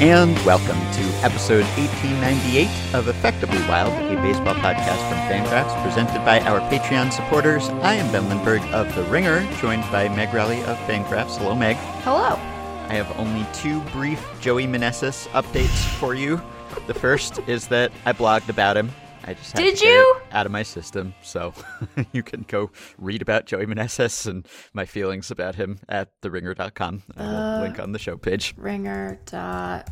And welcome to episode 1898 of Effectively Wild, a baseball podcast from Fangraphs presented by our Patreon supporters. I am Ben Lindbergh of The Ringer, joined by Meg Rowley of Fangraphs. Hello, Meg. Hello. I have only two brief Joey Meneses updates for you. The first is that I blogged about him. I just had Did to get you? it out of my system, so you can go read about Joey Meneses and my feelings about him at theringer.com. Uh, link on the show page. Ringer.com.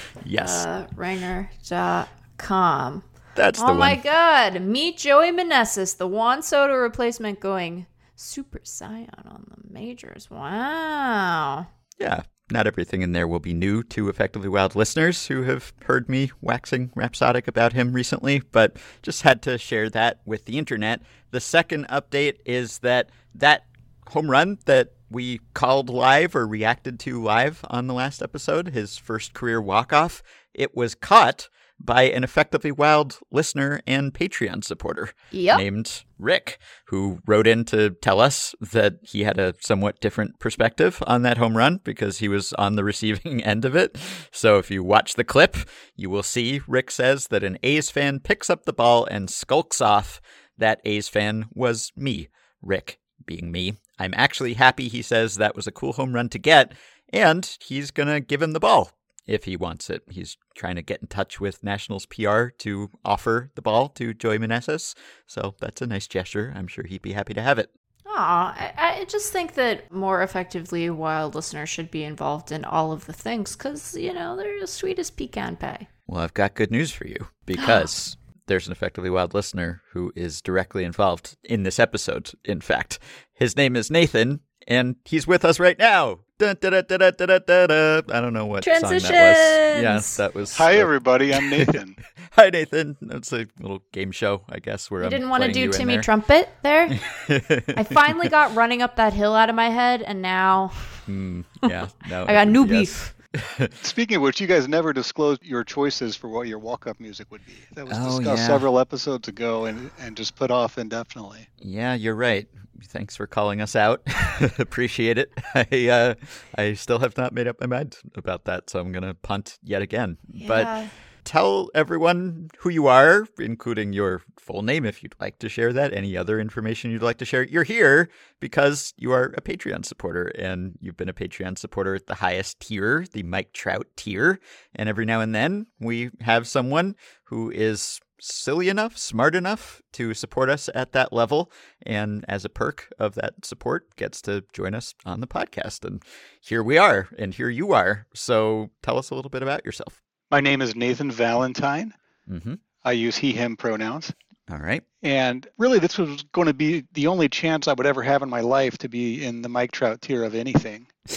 Yes, uh, ringer.com. that's the Oh my god. Meet Joey Meneses, the Juan Soto replacement going Super Saiyan on the majors. Wow. Yeah, not everything in there will be new to Effectively Wild listeners who have heard me waxing rhapsodic about him recently, but just had to share that with the internet. The second update is that that home run that we called live or reacted to live on the last episode, his first career walk-off, it was caught by an Effectively Wild listener and Patreon supporter Yep. named Rick, who wrote in to tell us that he had a somewhat different perspective on that home run because he was on the receiving end of it. So if you watch the clip, you will see Rick says that an A's fan picks up the ball and skulks off. That A's fan was me, Rick being me. I'm actually happy he says that was a cool home run to get, and he's going to give him the ball if he wants it. He's trying to get in touch with Nationals PR to offer the ball to Joey Meneses. So that's a nice gesture. I'm sure he'd be happy to have it. Aw, I, I just think that more effectively wild listeners should be involved in all of the things because, you know, they're as sweet as pecan pie. Well, I've got good news for you because there's an effectively wild listener who is directly involved in this episode. In fact, his name is Nathan, and he's with us right now. Da, da, da. I don't know what song that was. Yeah, Transitions. that was. Hi, uh, everybody. I'm Nathan. Hi, Nathan. It's a little game show, I guess. Where You I'm didn't want to do Timmy there. Trumpet there? I finally got running up that hill out of my head, and now Mm, yeah, no, I got new yes. beef. Speaking of which, you guys never disclosed your choices for what your walk-up music would be. That was Oh, discussed yeah. several episodes ago and, and just put off indefinitely. Yeah, you're right. Thanks for calling us out. Appreciate it. I uh, I still have not made up my mind about that, so I'm gonna punt yet again. But tell everyone who you are, including your full name if you'd like to share that, any other information you'd like to share. You're here because you are a Patreon supporter and you've been a Patreon supporter at the highest tier, the Mike Trout tier. And every now and then we have someone who is silly enough, smart enough to support us at that level. And as a perk of that support, gets to join us on the podcast. And here we are, and here you are. So tell us a little bit about yourself. My name is Nathan Valentine. Mm-hmm. I use he, him pronouns. All right. And really, this was going to be the only chance I would ever have in my life to be in the Mike Trout tier of anything.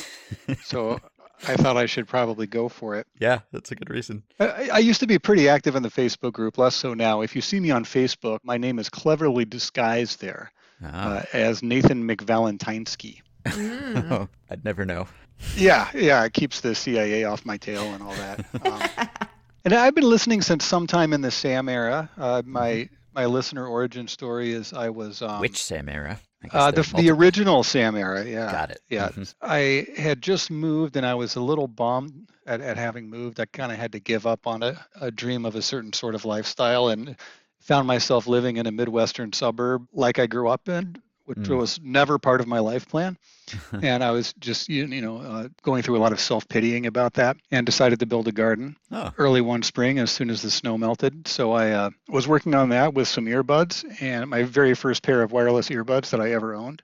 So I thought I should probably go for it. Yeah, that's a good reason. I, I used to be pretty active in the Facebook group, less so now. If you see me on Facebook, my name is cleverly disguised there Ah. uh, as Nathan McValentinsky. Mm. Oh, I'd never know. Yeah, yeah, it keeps the CIA off my tail and all that. Um, and I've been listening since sometime in the Sam era. Uh, my my listener origin story is I was um, Which Sam era? Uh, the the original Sam era. Yeah, Got it. Yeah, Mhm. I had just moved and I was a little bummed at, at having moved. I kind of had to give up on a, a dream of a certain sort of lifestyle and found myself living in a Midwestern suburb like I grew up in, which Mm. was never part of my life plan. and I was just, you you know, uh, going through a lot of self pitying about that and decided to build a garden Oh, early one spring as soon as the snow melted. So I uh, was working on that with some earbuds and my very first pair of wireless earbuds that I ever owned.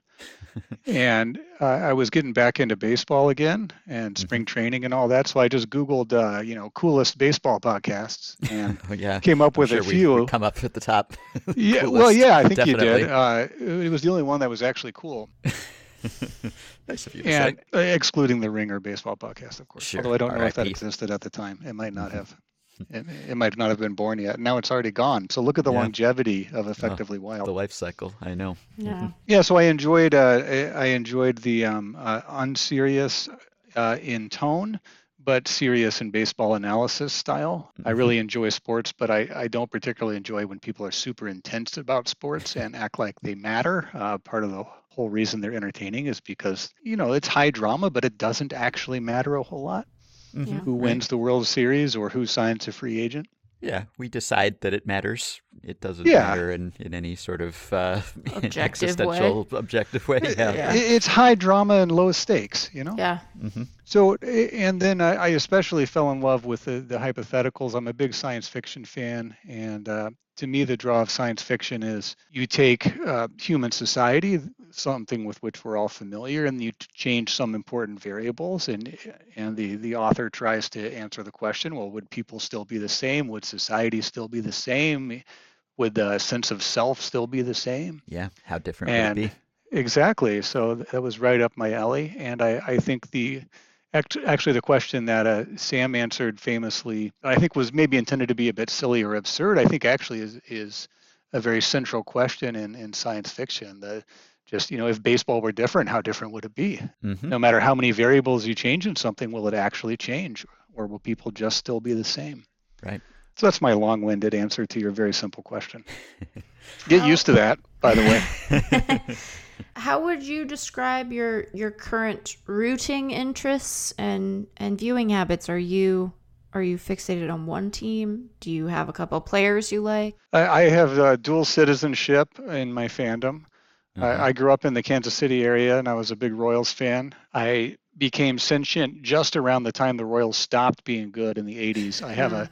And uh, I was getting back into baseball again and spring training and all that. So I just Googled, uh, you know, coolest baseball podcasts and oh, yeah. came up I'm with sure a we- few. we come up at the top. yeah, well, yeah, I think you did. Uh, it was the only one that was actually cool, nice of you to and say. excluding the Ringer baseball podcast, of course. Sure, Although I don't know if that existed at the time. It might not have. It, it might not have been born yet. Now it's already gone. So look at the Yeah. longevity of effectively wild. The life cycle. I know. Yeah. Yeah, so I enjoyed uh, I I enjoyed the um, uh, unserious uh, in tone, but serious in baseball analysis style. I really enjoy sports, but I, I don't particularly enjoy when people are super intense about sports and act like they matter. Uh, part of the whole reason they're entertaining is because you know it's high drama, but it doesn't actually matter a whole lot. Yeah. who wins the World Series or who signs a free agent. Yeah, we decide that it matters. It doesn't Yeah. matter in, in any sort of uh, Objective way. existential objective way. Yeah. Yeah. It's high drama and low stakes, you know? Yeah. hmm So, and then I I especially fell in love with the, the hypotheticals. I'm a big science fiction fan. And uh, to me, the draw of science fiction is you take uh, human society, something with which we're all familiar, and you change some important variables. And, and the, the author tries to answer the question well, would people still be the same? Would society still be the same? Would the sense of self still be the same? Yeah. How different And would it be? Exactly. So that was right up my alley. And I, I think the act- actually the question that uh, Sam answered famously, I think was maybe intended to be a bit silly or absurd. I think actually is is a very central question in, in science fiction. The just you know, if baseball were different, how different would it be? hmm No matter how many variables you change in something, will it actually change, or will people just still be the same? Right. So that's my long-winded answer to your very simple question. Get How- used to that, by the way. How would you describe your your current rooting interests and and viewing habits? Are you are you fixated on one team? Do you have a couple players you like? I, I have uh, dual citizenship in my fandom. Mhm. I, I grew up in the Kansas City area and I was a big Royals fan. I became sentient just around the time the Royals stopped being good in the 80s. I have a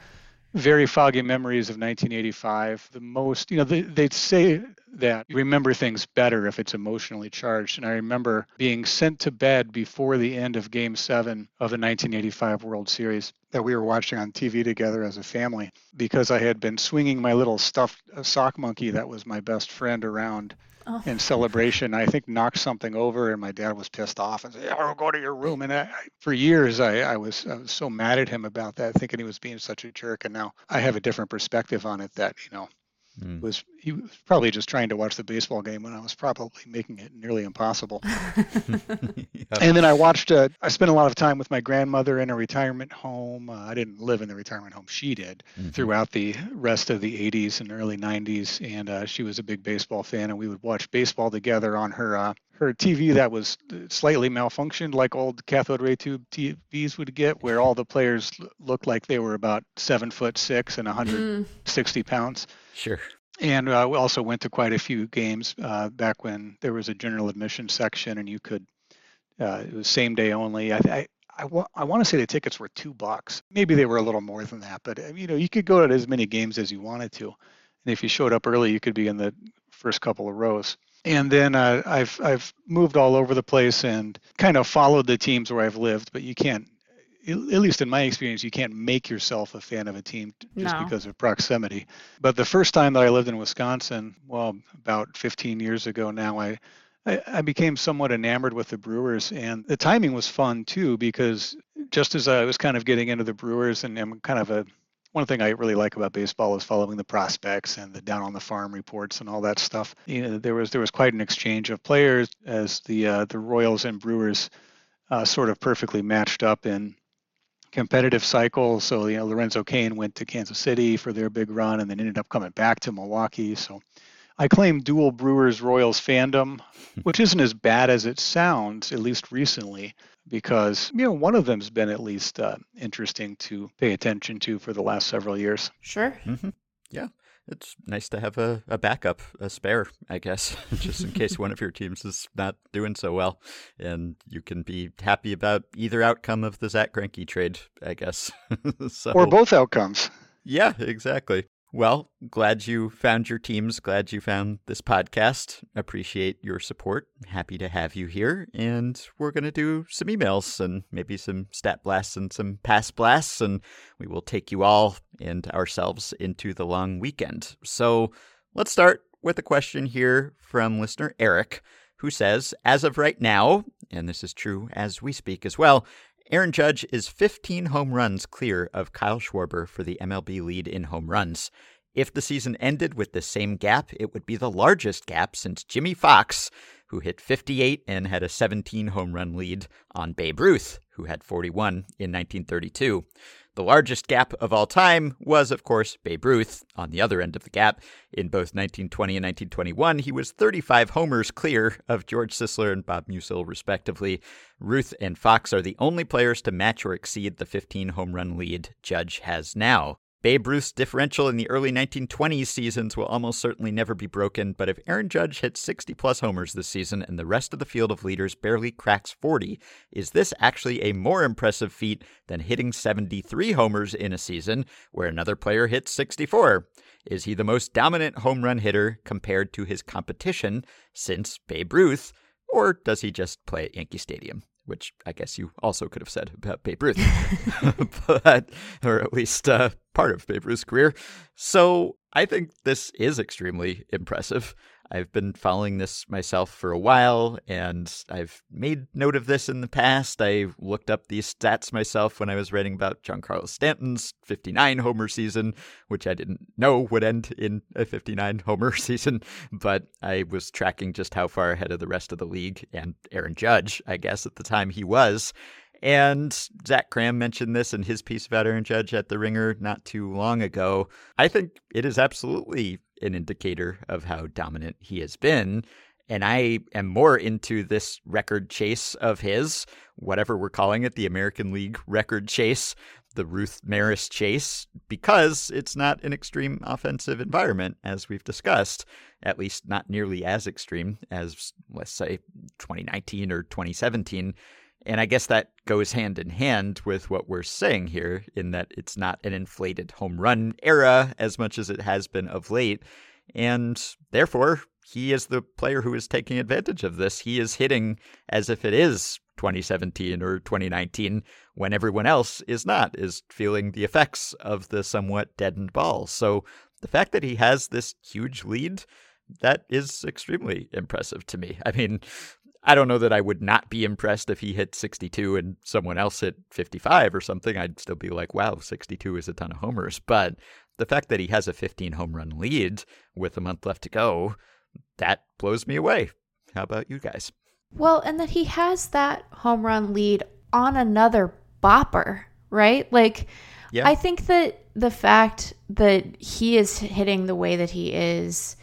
very foggy memories of 1985. The most, you know, they, they'd say that you remember things better if it's emotionally charged. And I remember being sent to bed before the end of Game 7 of the 1985 World Series that we were watching on TV together as a family because I had been swinging my little stuffed uh, sock monkey that was my best friend around Oh. in celebration. I think knocked something over, and my dad was pissed off and said, "I'll go to your room." And I, for years, I, I was I was so mad at him about that, thinking he was being such a jerk. And now I have a different perspective on it. That you know Mm. was he was probably just trying to watch the baseball game when I was probably making it nearly impossible. Yeah. And then I watched. Uh, I spent a lot of time with my grandmother in a retirement home. Uh, I didn't live in the retirement home; she did Mhm. throughout the rest of the 80s and early 90s. And uh, she was a big baseball fan, and we would watch baseball together on her uh, her TV that was slightly malfunctioned, like old cathode ray tube TVs would get, where all the players looked like they were about seven foot six and 160 Mm, pounds. Sure. And uh, we also went to quite a few games uh, back when there was a general admission section, and you could. Uh, it was same day only. I, I, I, wa- I want to say the tickets were two bucks. Maybe they were a little more than that, but uh, you know, you could go to as many games as you wanted to, and if you showed up early, you could be in the first couple of rows. And then uh, I've I've moved all over the place and kind of followed the teams where I've lived, but you can't. At least in my experience, you can't make yourself a fan of a team just No. because of proximity. But the first time that I lived in Wisconsin, well, about 15 years ago now, I, I became somewhat enamored with the Brewers, and the timing was fun too because just as I was kind of getting into the Brewers, and I'm kind of a one thing I really like about baseball is following the prospects and the down on the farm reports and all that stuff. You know, there was there was quite an exchange of players as the uh, the Royals and Brewers uh, sort of perfectly matched up in competitive cycle. So, you know, Lorenzo Cain went to Kansas City for their big run and then ended up coming back to Milwaukee. So I claim dual Brewers Royals fandom, which isn't as bad as it sounds, at least recently, because, you know, one of them's been at least uh, interesting to pay attention to for the last several years. sure. hmm Yeah. It's nice to have a, a backup, a spare, I guess, just in case one of your teams is not doing so well. And you can be happy about either outcome of the Zack Greinke trade, I guess. so, Or both outcomes. Yeah, exactly. Well, glad you found your teams. Glad you found this podcast. Appreciate your support. Happy to have you here. And we're going to do some emails and maybe some stat blasts and some pass blasts. And we will take you all and ourselves into the long weekend. So let's start with a question here from listener Eric, who says, As of right now, and this is true as we speak as well, Aaron Judge is 15 home runs clear of Kyle Schwarber for the MLB lead in home runs. If the season ended with the same gap, it would be the largest gap since Jimmy Foxx, who hit 58 and had a 17 home run lead on Babe Ruth, who had 41 in 1932. The largest gap of all time was, of course, Babe Ruth on the other end of the gap. In both 1920 and 1921, he was 35 homers clear of George Sisler and Bob Meusel, respectively. Ruth and Foxx are the only players to match or exceed the 15 home run lead Judge has now. Babe Ruth's differential in the early 1920s seasons will almost certainly never be broken, but if Aaron Judge hits 60 plus homers this season and the rest of the field of leaders barely cracks 40, is this actually a more impressive feat than hitting 73 homers in a season where another player hits 64? Is he the most dominant home run hitter compared to his competition since Babe Ruth, or does he just play at Yankee Stadium? Which I guess you also could have said about Babe Ruth, but or at least uh, part of Babe Ruth's career. So I think this is extremely impressive. I've been following this myself for a while, and I've made note of this in the past. I looked up these stats myself when I was writing about Giancarlo Stanton's 59 homer season, which I didn't know would end in a 59 homer season, but I was tracking just how far ahead of the rest of the league and Aaron Judge, I guess, at the time he was. And Zach Kram mentioned this in his piece about Aaron Judge at The Ringer not too long ago. I think it is absolutely an indicator of how dominant he has been. And I am more into this record chase of his, whatever we're calling it, the American League record chase, the Ruth Maris chase, because it's not an extreme offensive environment, as we've discussed, at least not nearly as extreme as, let's say, 2019 or 2017. And I guess that goes hand in hand with what we're saying here, in that it's not an inflated home run era as much as it has been of late. And therefore, he is the player who is taking advantage of this. He is hitting as if it is 2017 or 2019 when everyone else is not, is feeling the effects of the somewhat deadened ball. So the fact that he has this huge lead, that is extremely impressive to me. I mean, I don't know that I would not be impressed if he hit 62 and someone else hit 55 or something. I'd still be like, wow, 62 is a ton of homers. But the fact that he has a 15 home run lead with a month left to go, that blows me away. How about you guys? Well, and that he has that home run lead on another bopper, right? Like, yeah. I think that the fact that he is hitting the way that he is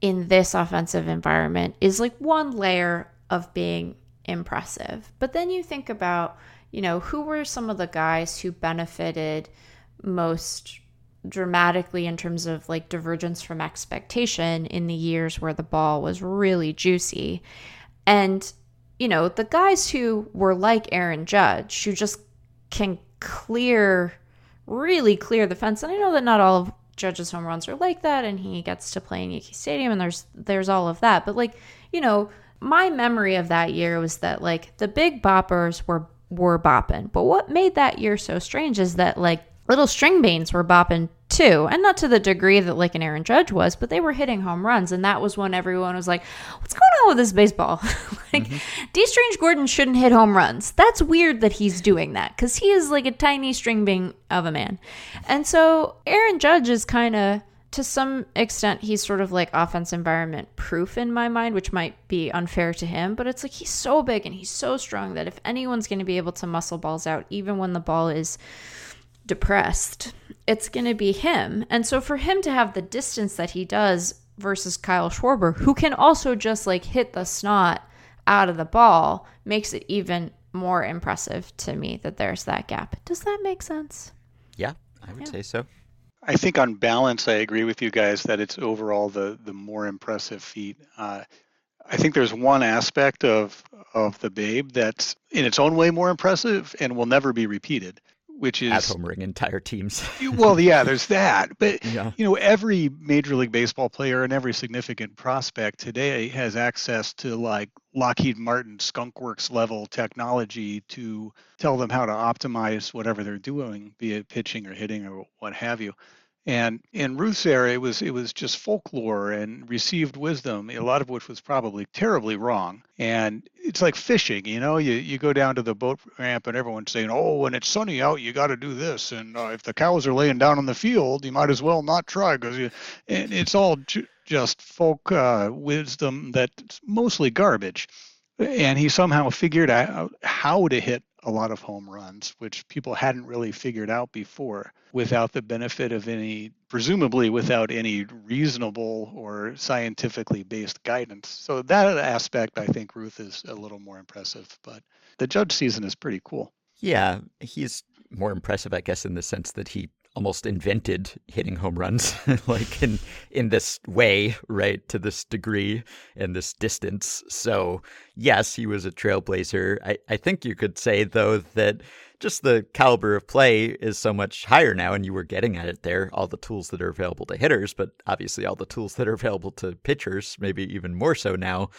in this offensive environment is like one layer of being impressive. But then you think about, you know, who were some of the guys who benefited most dramatically in terms of like divergence from expectation in the years where the ball was really juicy. And, you know, the guys who were like Aaron Judge, who just can clear, really clear the fence. And I know that not all of Judge's home runs are like that, and he gets to play in Yankee Stadium, and there's there's all of that. But like, you know, my memory of that year was that like the big boppers were were bopping. But what made that year so strange is that like little string beans were bopping too. And not to the degree that like an Aaron Judge was, but they were hitting home runs. And that was when everyone was like, what's going on with this baseball? like, mm-hmm. Dee Strange Gordon shouldn't hit home runs. That's weird that he's doing that because he is like a tiny string bean of a man. And so Aaron Judge is kind of to some extent he's sort of like offense environment proof in my mind which might be unfair to him but it's like he's so big and he's so strong that if anyone's going to be able to muscle balls out even when the ball is depressed it's going to be him. And so for him to have the distance that he does versus Kyle Schwarber who can also just like hit the snot out of the ball makes it even more impressive to me that there's that gap. Does that make sense? Yeah i would yeah. say so I think on balance, I agree with you guys that it's overall the the more impressive feat. Uh, I think there's one aspect of of the Babe that's in its own way more impressive and will never be repeated, which is at homering entire teams. well, yeah, there's that, but yeah. you know, every Major League Baseball player and every significant prospect today has access to like Lockheed Martin skunkworks level technology to tell them how to optimize whatever they're doing, be it pitching or hitting or what have you. And in Ruth's era, it was it was just folklore and received wisdom, a lot of which was probably terribly wrong. And it's like fishing, you know. You you go down to the boat ramp and everyone's saying, "Oh, when it's sunny out, you got to do this." And uh, if the cows are laying down on the field, you might as well not try because. And it's all ju- just folk uh, wisdom that's mostly garbage. And he somehow figured out how to hit a lot of home runs, which people hadn't really figured out before without the benefit of any, presumably without any reasonable or scientifically based guidance. So that aspect, I think Ruth is a little more impressive, but the judge season is pretty cool. Yeah, he's more impressive, I guess, in the sense that he almost invented hitting home runs like in in this way right to this degree and this distance. So yes he was a trailblazer. I, I think you could say though that just the caliber of play is so much higher now and you were getting at it there all the tools that are available to hitters but obviously all the tools that are available to pitchers maybe even more so now.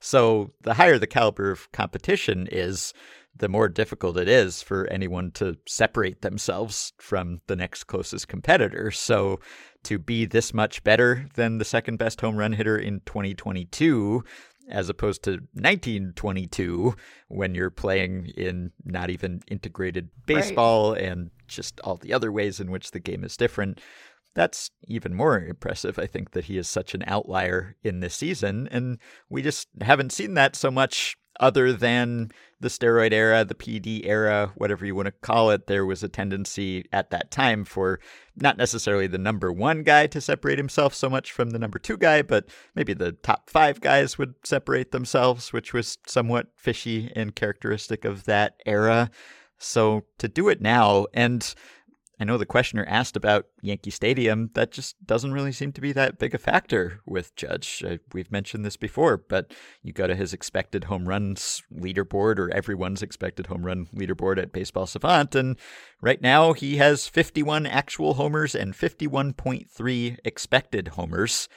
So the higher the caliber of competition is the more difficult it is for anyone to separate themselves from the next closest competitor. So to be this much better than the second best home run hitter in 2022 as opposed to 1922 when you're playing in not even integrated baseball right. and just all the other ways in which the game is different. That's even more impressive, I think, that he is such an outlier in this season. And we just haven't seen that so much other than the steroid era, the PD era, whatever you want to call it, there was a tendency at that time for not necessarily the number one guy to separate himself so much from the number two guy, but maybe the top five guys would separate themselves, which was somewhat fishy and characteristic of that era. So to do it now, and I know the questioner asked about Yankee Stadium. That just doesn't really seem to be that big a factor with Judge. We've mentioned this before, but you go to his expected home runs leaderboard or everyone's expected home run leaderboard at Baseball Savant, and right now he has 51 actual homers and 51.3 expected homers.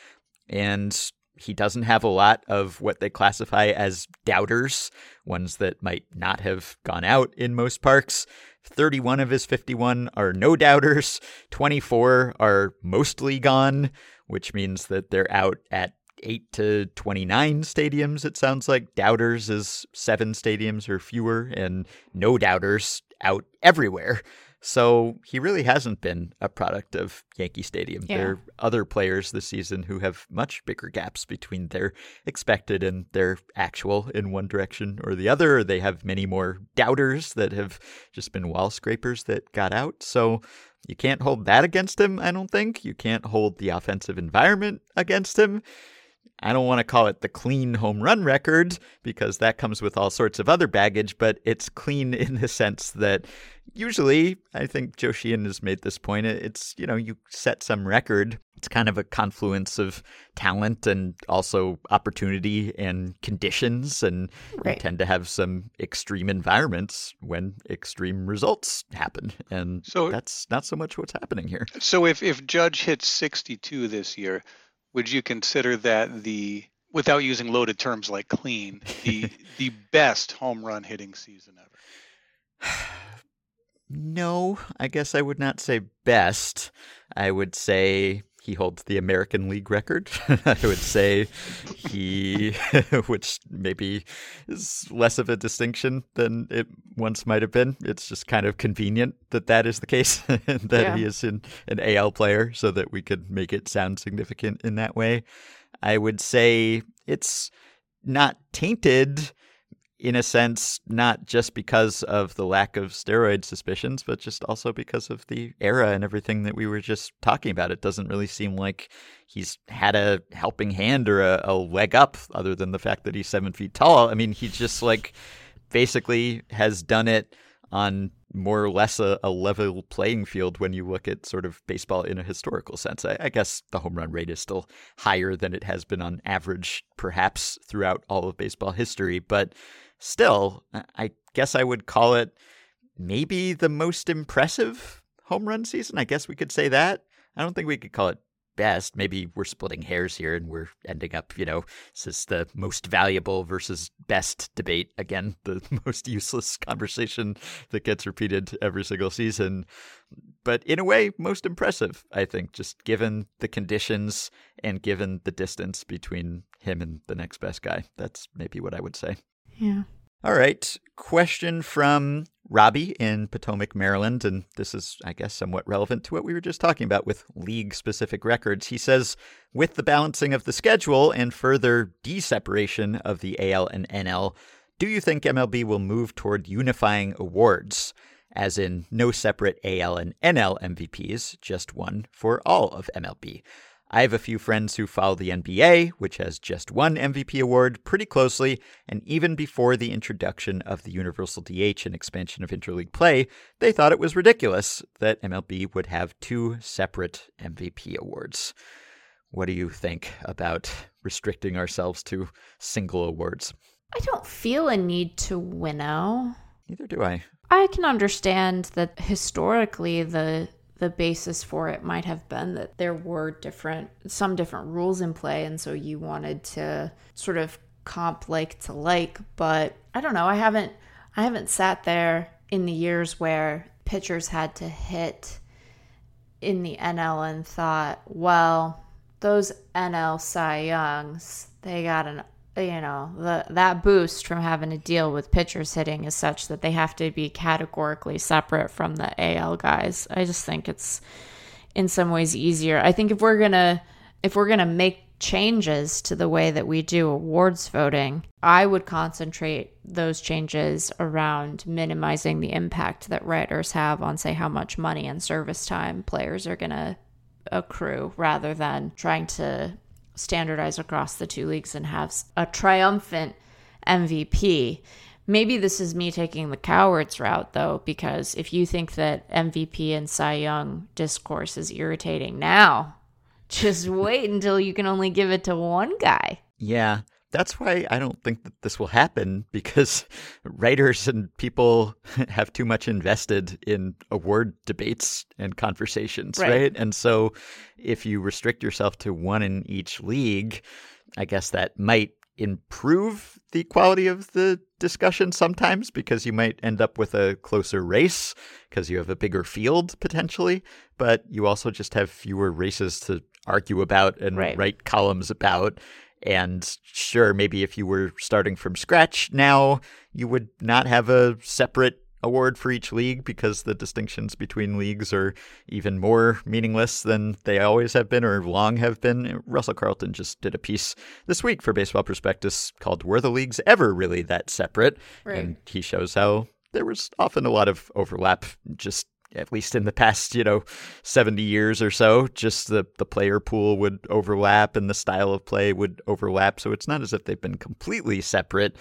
And he doesn't have a lot of what they classify as doubters, ones that might not have gone out in most parks. 31 of his 51 are no doubters, 24 are mostly gone, which means that they're out at 8 to 29 stadiums, it sounds like. Doubters is seven stadiums or fewer, and no doubters out everywhere. So he really hasn't been a product of Yankee Stadium. Yeah. There are other players this season who have much bigger gaps between their expected and their actual in one direction or the other. Or they have many more doubters that have just been wall scrapers that got out. So you can't hold that against him, I don't think. You can't hold the offensive environment against him. I don't want to call it the clean home run record because that comes with all sorts of other baggage, but it's clean in the sense that usually, I think Joe Sheehan has made this point, it's, you know, you set some record. It's kind of a confluence of talent and also opportunity and conditions. And right. you tend to have some extreme environments when extreme results happen. And so that's not so much what's happening here. So if, if Judge hits 62 this year, would you consider that the without using loaded terms like clean the the best home run hitting season ever? No i guess i would not say best. I would say he holds the American League record. I would say he, which maybe is less of a distinction than it once might have been. It's just kind of convenient that that is the case, that yeah. he is an, an AL player, so that we could make it sound significant in that way. I would say it's not tainted in a sense, not just because of the lack of steroid suspicions, but just also because of the era and everything that we were just talking about. It doesn't really seem like he's had a helping hand or a, a leg up, other than the fact that he's seven feet tall. I mean, he just like basically has done it on more or less a, a, level playing field when you look at sort of baseball in a historical sense. I, I, guess the home run rate is still higher than it has been on average, perhaps throughout all of baseball history, but still, I guess I would call it maybe the most impressive home run season. I guess we could say that. I don't think we could call it best. Maybe we're splitting hairs here and we're ending up, you know, this is the most valuable versus best debate. Again, the most useless conversation that gets repeated every single season. But in a way, most impressive, I think, just given the conditions and given the distance between him and the next best guy. That's maybe what I would say. Yeah. All right. Question from Robbie in Potomac, Maryland. And this is, I guess, somewhat relevant to what we were just talking about with league specific records. He says, with the balancing of the schedule and further deseparation of the AL and NL, Do you think MLB will move toward unifying awards, as in no separate AL and NL MVPs, just one for all of MLB? I have a few friends who follow the NBA, which has just one MVP award, pretty closely, and even before the introduction of the Universal DH and expansion of interleague play, they thought it was ridiculous that MLB would have two separate MVP awards. What do you think about restricting ourselves to single awards? I don't feel a need to winnow. Neither do I. I can understand that historically the the basis for it might have been that there were different some different rules in play and so you wanted to sort of comp like to like but i don't know i haven't i haven't sat there in the years where pitchers had to hit in the nl and thought well those nl cy youngs they got an you know the that boost from having to deal with pitchers hitting is such that they have to be categorically separate from the AL guys. I just think it's in some ways easier. I think if we're to if we're to make changes to the way that we do awards voting, I would concentrate those changes around minimizing the impact that writers have on say how much money and service time players are going to accrue rather than trying to standardize across the two leagues and have a triumphant MVP. Maybe this is me taking the cowards route, though, because if you think that MVP and Cy Young discourse is irritating now, just wait until you can only give it to one guy. Yeah, that's why I don't think that this will happen because writers and people have too much invested in award debates and conversations, right? right? And so if you restrict yourself to one in each league, I guess that might improve the quality of the discussion sometimes because you might end up with a closer race because you have a bigger field potentially, but you also just have fewer races to argue about and right. write columns about. And sure, maybe if you were starting from scratch now, you would not have a separate award for each league because the distinctions between leagues are even more meaningless than they always have been or long have been. Russell Carleton just did a piece this week for Baseball Prospectus called Were the Leagues Ever Really That Separate? Right. And he shows how there was often a lot of overlap just at least in the past, you know, 70 years or so, just the, the player pool would overlap and the style of play would overlap. So it's not as if they've been completely separate,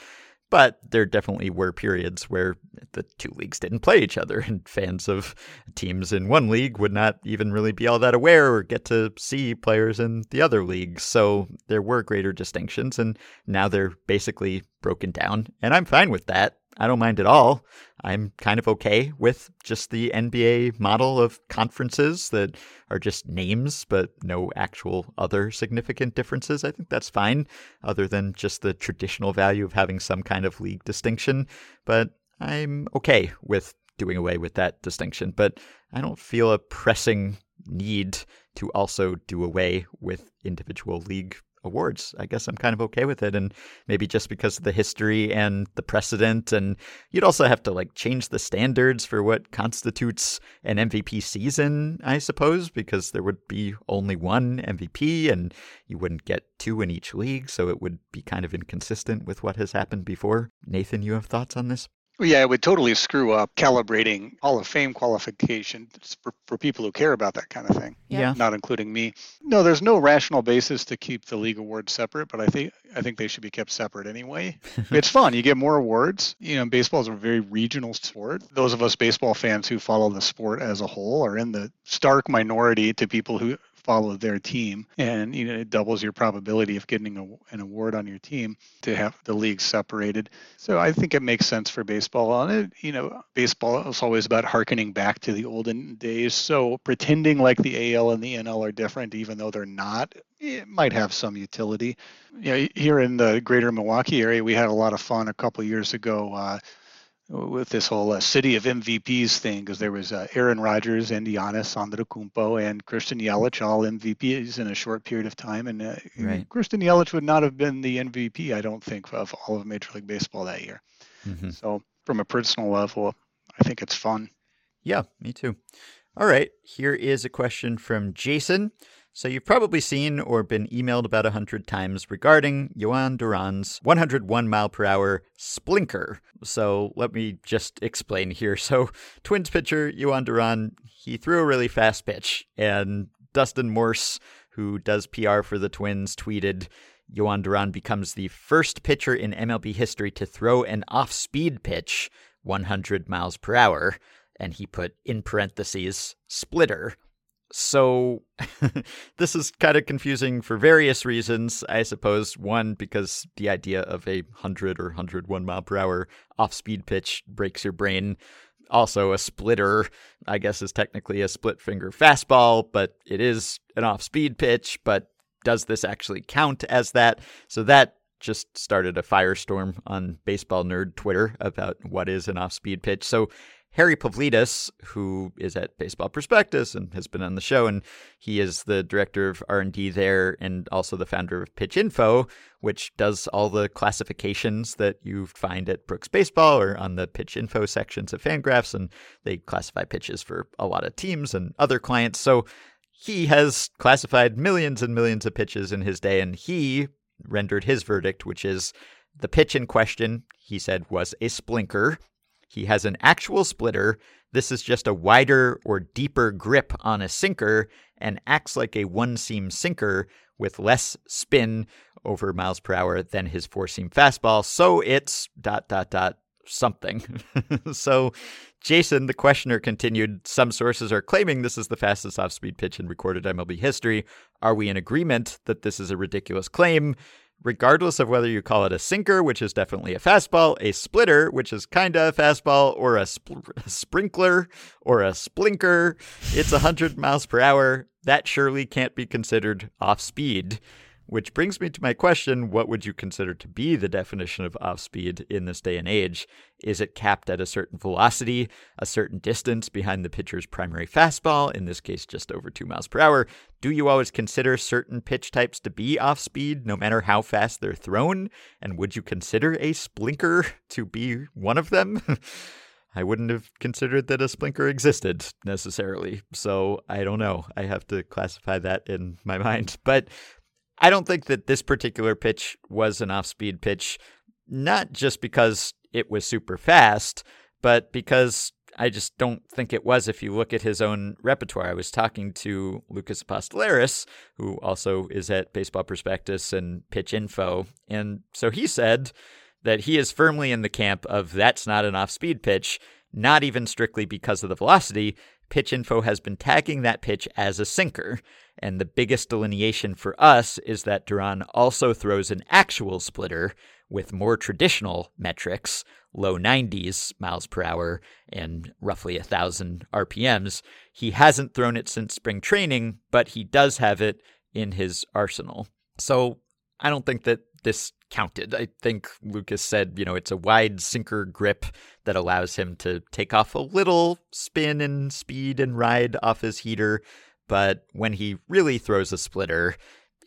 but there definitely were periods where the two leagues didn't play each other, and fans of teams in one league would not even really be all that aware or get to see players in the other leagues. So there were greater distinctions, and now they're basically broken down. And I'm fine with that. I don't mind at all. I'm kind of okay with just the NBA model of conferences that are just names, but no actual other significant differences. I think that's fine, other than just the traditional value of having some kind of league distinction. But I'm okay with doing away with that distinction. But I don't feel a pressing need to also do away with individual league awards. I guess I'm kind of okay with it. And maybe just because of the history and the precedent. And you'd also have to like change the standards for what constitutes an MVP season, I suppose, because there would be only one MVP and you wouldn't get two in each league. So it would be kind of inconsistent with what has happened before. Nathan, you have thoughts on this? Yeah, it would totally screw up calibrating Hall of Fame qualifications for, for people who care about that kind of thing. Yeah. Not including me. No, there's no rational basis to keep the league awards separate, but I think I think they should be kept separate anyway. it's fun. You get more awards. You know, baseball is a very regional sport. Those of us baseball fans who follow the sport as a whole are in the stark minority to people who follow their team. And you know it doubles your probability of getting a, an award on your team to have the leagues separated. So i think it makes sense for baseball on it. You know baseball is always about harkening back to the olden days. So pretending like the al and the nl are different even though they're not it might have some utility. You know here in the greater milwaukee area we had a lot of fun a couple years ago uh, with this whole uh, city of MVPs thing because there was uh, Aaron Rodgers and Giannis Antetokounmpo and Christian Yelich all MVPs in a short period of time, and uh, right. Christian Yelich would not have been the MVP, I don't think, of all of Major League Baseball that year. Mm-hmm. So, from a personal level, I think it's fun. Yeah, me too. All right, here is a question from Jason. So you've probably seen or been emailed about a hundred times regarding Jhoan Duran's 101 mile per hour splinker. So let me just explain here. So Twins pitcher Jhoan Duran, he threw a really fast pitch, and Dustin Morse, who does PR for the Twins, tweeted. Jhoan Duran becomes the first pitcher in MLB history to throw an off speed pitch 100 miles per hour. And he put in parentheses, splitter. So this is kind of confusing for various reasons, I suppose. One, because the idea of a 100 or 101 mile per hour off speed pitch breaks your brain. Also, a splitter, I guess, is technically a split finger fastball, but it is an off speed pitch. But does this actually count as that? So that just started a firestorm on baseball nerd Twitter about what is an off speed pitch. So Harry Pavlidis, who is at Baseball Prospectus and has been on the show, and he is the director of R&D there and also the founder of Pitch Info, which does all the classifications that you find at Brooks Baseball or on the Pitch Info sections of Fangraphs, and they classify pitches for a lot of teams and other clients. So he has classified millions and millions of pitches in his day, and he rendered his verdict, which is the pitch in question, he said, was a splinker he has an actual splitter. This is just a wider or deeper grip on a sinker and acts like a one seam sinker with less spin over miles per hour than his four seam fastball. So it's dot dot dot something. so Jason, the questioner, continued Some sources are claiming this is the fastest off speed pitch in recorded MLB history. Are we in agreement that this is a ridiculous claim? Regardless of whether you call it a sinker, which is definitely a fastball, a splitter, which is kind of a fastball, or a, sp- sprinkler, or a splinker, it's 100 miles per hour. That surely can't be considered off speed. Which brings me to my question what would you consider to be the definition of off speed in this day and age? Is it capped at a certain velocity, a certain distance behind the pitcher's primary fastball, in this case just over two miles per hour? Do you always consider certain pitch types to be off speed, no matter how fast they're thrown? And would you consider a splinker to be one of them? I wouldn't have considered that a splinker existed necessarily. So I don't know. I have to classify that in my mind. But I don't think that this particular pitch was an off speed pitch, not just because it was super fast, but because I just don't think it was if you look at his own repertoire. I was talking to Lucas Apostoleris, who also is at Baseball Prospectus and Pitch Info. And so he said that he is firmly in the camp of that's not an off speed pitch, not even strictly because of the velocity. Pitch Info has been tagging that pitch as a sinker. And the biggest delineation for us is that Duran also throws an actual splitter with more traditional metrics, low 90s miles per hour and roughly 1,000 RPMs. He hasn't thrown it since spring training, but he does have it in his arsenal. So I don't think that this counted. I think Lucas said, you know, it's a wide sinker grip that allows him to take off a little spin and speed and ride off his heater but when he really throws a splitter,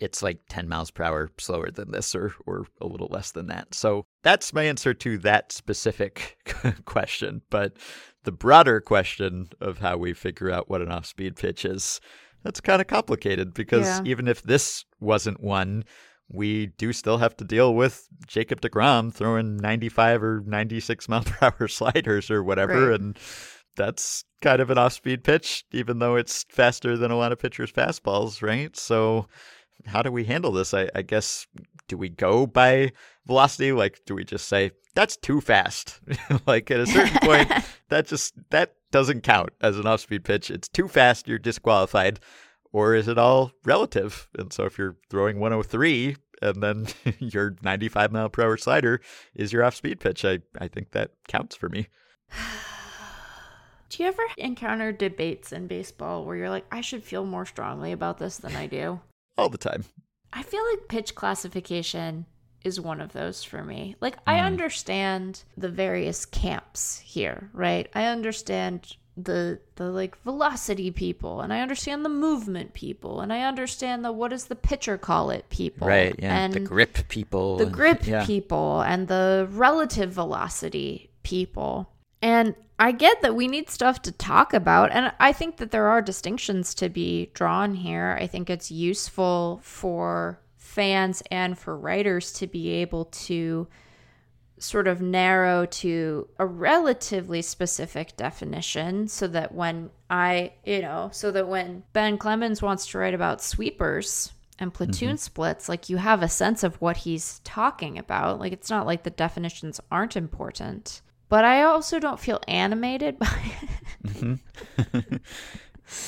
it's like 10 miles per hour slower than this or, or a little less than that. So that's my answer to that specific question. But the broader question of how we figure out what an off speed pitch is, that's kind of complicated because yeah. even if this wasn't one, we do still have to deal with Jacob DeGrom throwing 95 or 96 mile per hour sliders or whatever. Right. And that's kind of an off speed pitch, even though it's faster than a lot of pitchers' fastballs, right? So, how do we handle this? I, I, guess, do we go by velocity? Like, do we just say, that's too fast? like, at a certain point, that just, that doesn't count as an off speed pitch. It's too fast, you're disqualified. Or is it all relative? And so, if you're throwing 103 and then your 95 mile per hour slider is your off speed pitch, I, I think that counts for me. Do you ever encounter debates in baseball where you're like, I should feel more strongly about this than I do? All the time. I feel like pitch classification is one of those for me. Like, mm. I understand the various camps here, right? I understand the the like velocity people and I understand the movement people and I understand the what does the pitcher call it people right yeah and the grip people the grip yeah. people and the relative velocity people And I get that we need stuff to talk about. And I think that there are distinctions to be drawn here. I think it's useful for fans and for writers to be able to sort of narrow to a relatively specific definition so that when I, you know, so that when Ben Clemens wants to write about sweepers and platoon mm-hmm. splits, like you have a sense of what he's talking about. Like it's not like the definitions aren't important, but I also don't feel animated by it. Mm-hmm.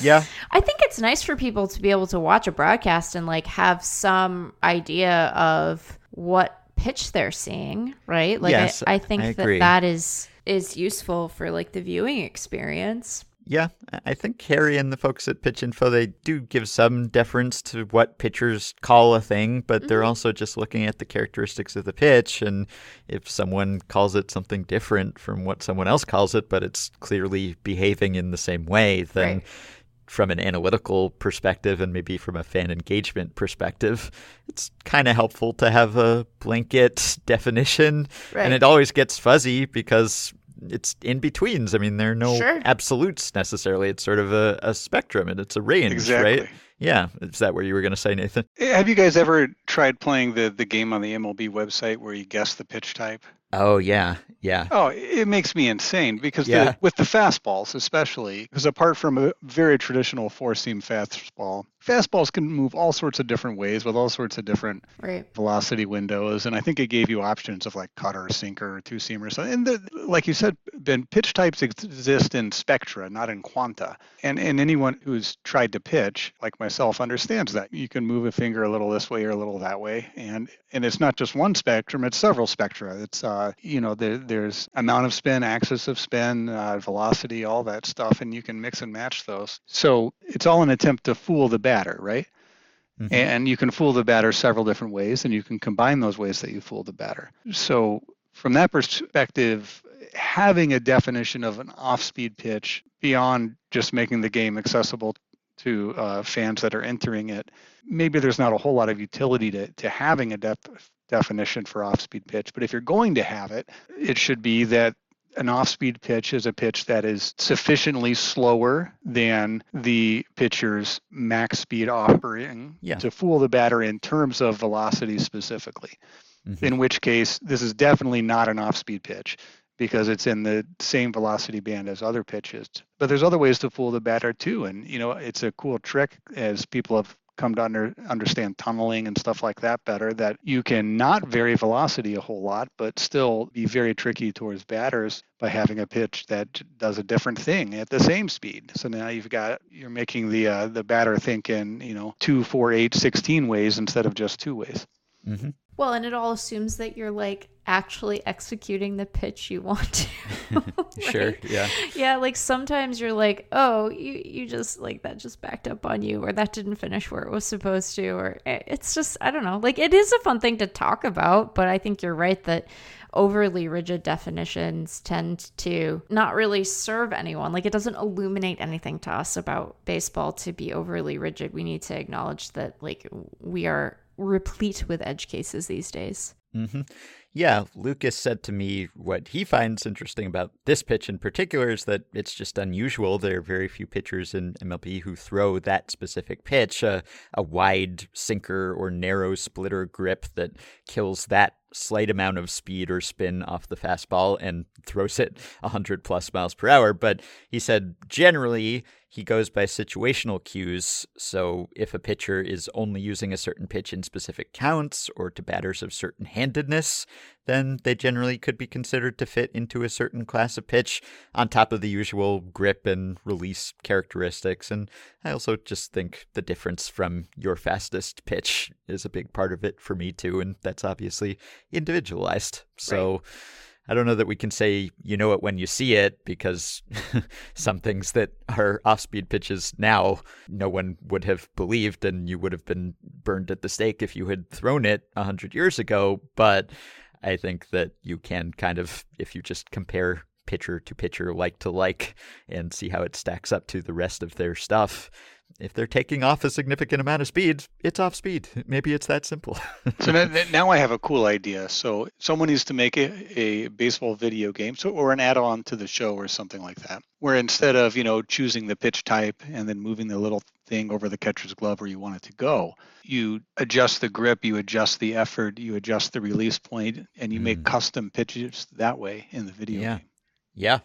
yeah. I think it's nice for people to be able to watch a broadcast and like have some idea of what pitch they're seeing, right? Like yes, I, I think I that that is is useful for like the viewing experience. Yeah, I think Harry and the folks at Pitch Info they do give some deference to what pitchers call a thing, but mm-hmm. they're also just looking at the characteristics of the pitch and if someone calls it something different from what someone else calls it, but it's clearly behaving in the same way, then right from an analytical perspective and maybe from a fan engagement perspective, it's kind of helpful to have a blanket definition. Right. And it always gets fuzzy because it's in betweens. I mean, there are no sure. absolutes necessarily. It's sort of a, a spectrum and it's a range, exactly. right? Yeah. Is that where you were going to say, Nathan? Eh, have you guys ever tried playing the, the game on the MLB website where you guess the pitch type? Oh yeah, yeah. Oh, it makes me insane because yeah. the, with the fastballs, especially, because apart from a very traditional four-seam fastball, fastballs can move all sorts of different ways with all sorts of different right. velocity windows. And I think it gave you options of like cutter, sinker, two seamer. So, and the, like you said, Ben, pitch types exist in spectra, not in quanta. And and anyone who's tried to pitch, like myself, understands that you can move a finger a little this way or a little that way, and and it's not just one spectrum; it's several spectra. It's uh, you know, there, there's amount of spin, axis of spin, uh, velocity, all that stuff, and you can mix and match those. So it's all an attempt to fool the batter, right? Mm-hmm. And you can fool the batter several different ways, and you can combine those ways that you fool the batter. So, from that perspective, having a definition of an off-speed pitch beyond just making the game accessible to uh, fans that are entering it, maybe there's not a whole lot of utility to, to having a def- definition for off-speed pitch. But if you're going to have it, it should be that an off-speed pitch is a pitch that is sufficiently slower than the pitcher's max speed offering yeah. to fool the batter in terms of velocity specifically. Mm-hmm. In which case, this is definitely not an off-speed pitch because it's in the same velocity band as other pitches. But there's other ways to fool the batter too, and you know it's a cool trick as people have come to under, understand tunneling and stuff like that better that you can not vary velocity a whole lot but still be very tricky towards batters by having a pitch that does a different thing at the same speed so now you've got you're making the uh, the batter think in you know two four eight 16 ways instead of just two ways mm-hmm. Well, and it all assumes that you're like actually executing the pitch you want to. right? Sure. Yeah. Yeah. Like sometimes you're like, oh, you, you just like that just backed up on you, or that didn't finish where it was supposed to, or eh, it's just, I don't know. Like it is a fun thing to talk about, but I think you're right that overly rigid definitions tend to not really serve anyone. Like it doesn't illuminate anything to us about baseball to be overly rigid. We need to acknowledge that like we are replete with edge cases these days. Mm-hmm. Yeah, Lucas said to me what he finds interesting about this pitch in particular is that it's just unusual. There are very few pitchers in MLB who throw that specific pitch, a wide sinker or narrow splitter grip that kills that slight amount of speed or spin off the fastball and throws it 100 plus miles per hour. But he said generally he goes by situational cues. So if a pitcher is only using a certain pitch in specific counts or to batters of certain handedness, then they generally could be considered to fit into a certain class of pitch on top of the usual grip and release characteristics. And I also just think the difference from your fastest pitch is a big part of it for me too. And that's obviously individualized. So. Right I don't know that we can say you know it when you see it because some things that are off speed pitches now no one would have believed and you would have been burned at the stake if you had thrown it a hundred years ago. But I think that you can kind of, if you just compare pitcher to pitcher, like to like, and see how it stacks up to the rest of their stuff, if they're taking off a significant amount of speed, it's off speed. Maybe it's that simple. so now, now, I have a cool idea. So someone needs to make a, a baseball video game, so or an add-on to the show or something like that, where instead of you know choosing the pitch type and then moving the little thing over the catcher's glove where you want it to go, you adjust the grip, you adjust the effort, you adjust the release point, and you mm. make custom pitches that way in the video yeah. game. Yeah,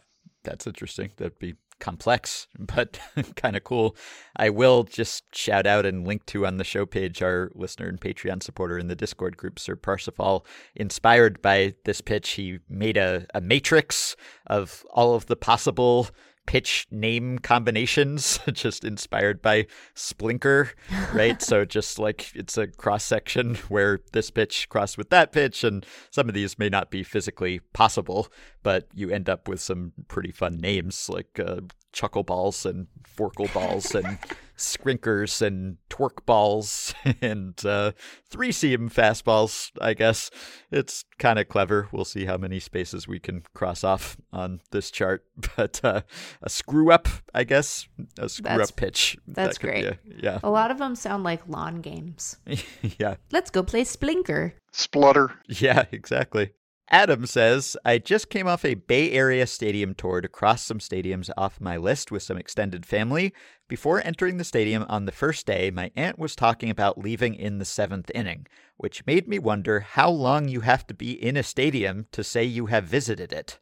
that's interesting. That'd be complex, but kind of cool. I will just shout out and link to on the show page our listener and Patreon supporter in the Discord group, Sir Parsifal. Inspired by this pitch, he made a, a matrix of all of the possible pitch name combinations, just inspired by Splinker, right? so just like it's a cross section where this pitch crossed with that pitch, and some of these may not be physically possible, but you end up with some pretty fun names like uh, Chuckle Balls and Forkle Balls and Skrinkers and Twerk Balls and uh, three seam fastballs, I guess. It's kind of clever. We'll see how many spaces we can cross off on this chart. But uh, a screw up, I guess, a screw that's, up pitch. That's that great. yeah. A lot of them sound like lawn games. yeah. Let's go play Splinker. Splutter. Yeah, exactly. Adam says, I just came off a Bay Area stadium tour to cross some stadiums off my list with some extended family. Before entering the stadium on the first day, my aunt was talking about leaving in the seventh inning, which made me wonder how long you have to be in a stadium to say you have visited it.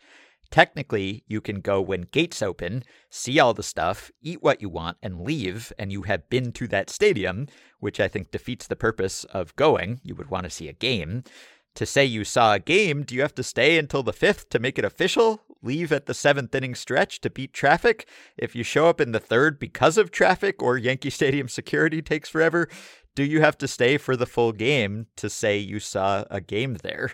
Technically, you can go when gates open, see all the stuff, eat what you want, and leave, and you have been to that stadium, which I think defeats the purpose of going. You would want to see a game to say you saw a game, do you have to stay until the fifth to make it official? Leave at the seventh inning stretch to beat traffic? If you show up in the third because of traffic or Yankee Stadium security takes forever, do you have to stay for the full game to say you saw a game there?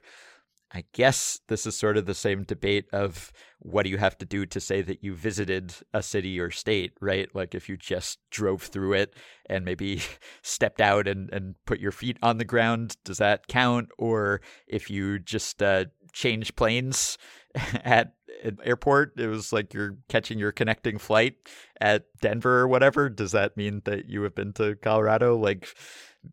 I guess this is sort of the same debate of what do you have to do to say that you visited a city or state, right? Like if you just drove through it and maybe stepped out and, and put your feet on the ground, does that count? Or if you just uh, change planes at an airport, it was like you're catching your connecting flight at Denver or whatever, does that mean that you have been to Colorado? Like